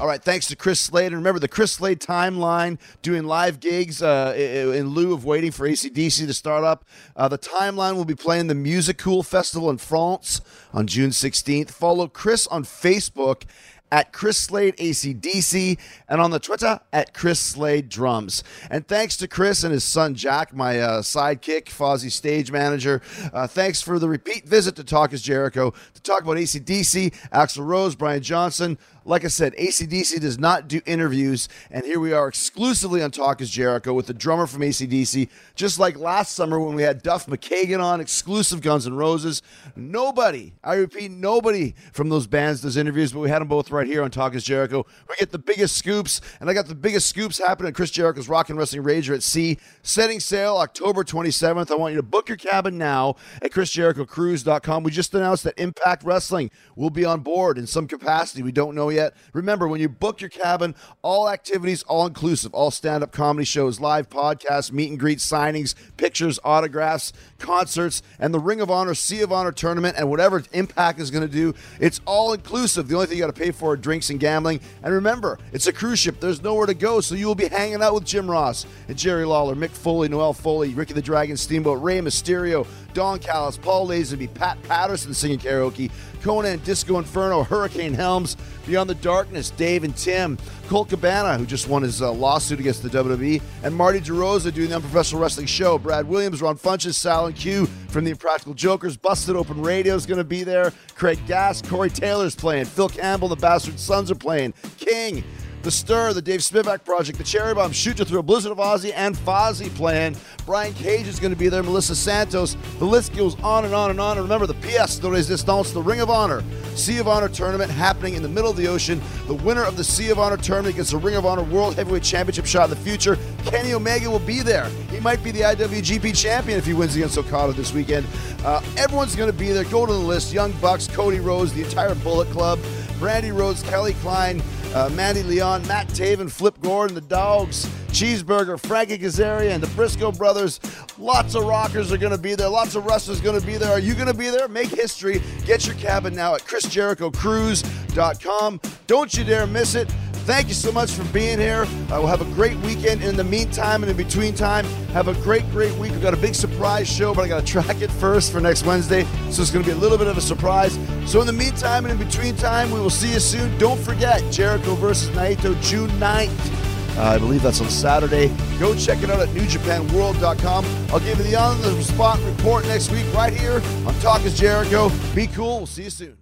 Speaker 7: All right, thanks to Chris Slade. And remember the Chris Slade timeline doing live gigs uh, in lieu of waiting for ACDC to start up. Uh, the timeline will be playing the Music Cool Festival in France on June 16th. Follow Chris on Facebook at Chris Slade ACDC and on the Twitter at Chris Slade Drums. And thanks to Chris and his son Jack, my uh, sidekick, Fozzy stage manager. Uh, thanks for the repeat visit to Talk is Jericho to talk about ACDC, Axl Rose, Brian Johnson,
Speaker 2: Like I said, ACDC does not do interviews, and here we are exclusively on Talk is Jericho with the drummer from ACDC, just like last summer when we had Duff McKagan on, exclusive Guns N' Roses. Nobody, I repeat, nobody from those bands does interviews, but we had them both right here on Talk is Jericho. We get the biggest scoops, and I got the biggest scoops happening at Chris Jericho's Rock and Wrestling Rager at Sea, setting sail October 27th. I want you to book your cabin now at chrisjerichocruise.com. We just announced that Impact Wrestling will be on board in some capacity. We don't know yet. Remember, when you book your cabin, all activities, all inclusive, all stand up comedy shows, live podcasts, meet and greet signings, pictures, autographs, concerts, and the Ring of Honor, Sea of Honor tournament, and whatever Impact is going to do. It's all inclusive. The only thing you got to pay for are drinks and gambling. And remember, it's a cruise ship. There's nowhere to go, so you will be hanging out with Jim Ross and Jerry Lawler, Mick Foley, Noelle Foley, Ricky the Dragon Steamboat, Rey Mysterio, Don Callis, Paul Lazenby, Pat Patterson singing karaoke, Konnan Disco Inferno, Hurricane Helms, Beyond the Darkness, Dave and Tim, Colt Cabana, who just won his uh, lawsuit against the WWE, and Marty DeRosa doing the Unprofessional Wrestling Show. Brad Williams, Ron Funches, Sal and Q from the Impractical Jokers, Busted Open Radio is going to be there. Craig Gass, Corey Taylor's playing, Phil Campbell, the Bastard Sons are playing, King. The Stir, the Dave Spivak Project, the Cherry Bomb, Shoot You Through a Blizzard of Ozzy, and Fozzy playing. Brian Cage is going to be there, Melissa Santos. The list goes on and on and on. And remember, the PS de Resistance, the Ring of Honor, Sea of Honor tournament happening in the middle of the ocean. The winner of the Sea of Honor tournament gets the Ring of Honor World Heavyweight Championship shot in the future. Kenny Omega will be there. He might be the IWGP champion if he wins against Okada this weekend. Uh, everyone's going to be there. Go to the list. Young Bucks, Cody Rhodes, the entire Bullet Club, Brandi Rhodes, Kelly Klein, uh, Mandy Leon, Matt Taven, Flip Gordon, the Dogs, Cheeseburger, Frankie Kazarian, and the Briscoe brothers. Lots of rockers are going to be there. Lots of wrestlers going to be there. Are you going to be there? Make history. Get your cabin now at chrisjerichocruise.com. Don't you dare miss it. Thank you so much for being here. Uh, we'll have a great weekend. In the meantime and in between time, have a great, great week. We've got a big surprise show, but I got to track it first for next Wednesday. So it's going to be a little bit of a surprise. So in the meantime and in between time, we will see you soon. Don't forget Jericho versus Naito, June 9th. Uh, I believe that's on Saturday. Go check it out at NewJapanWorld.com. I'll give you the on the spot report next week right here on Talk is Jericho. Be cool. We'll see you soon.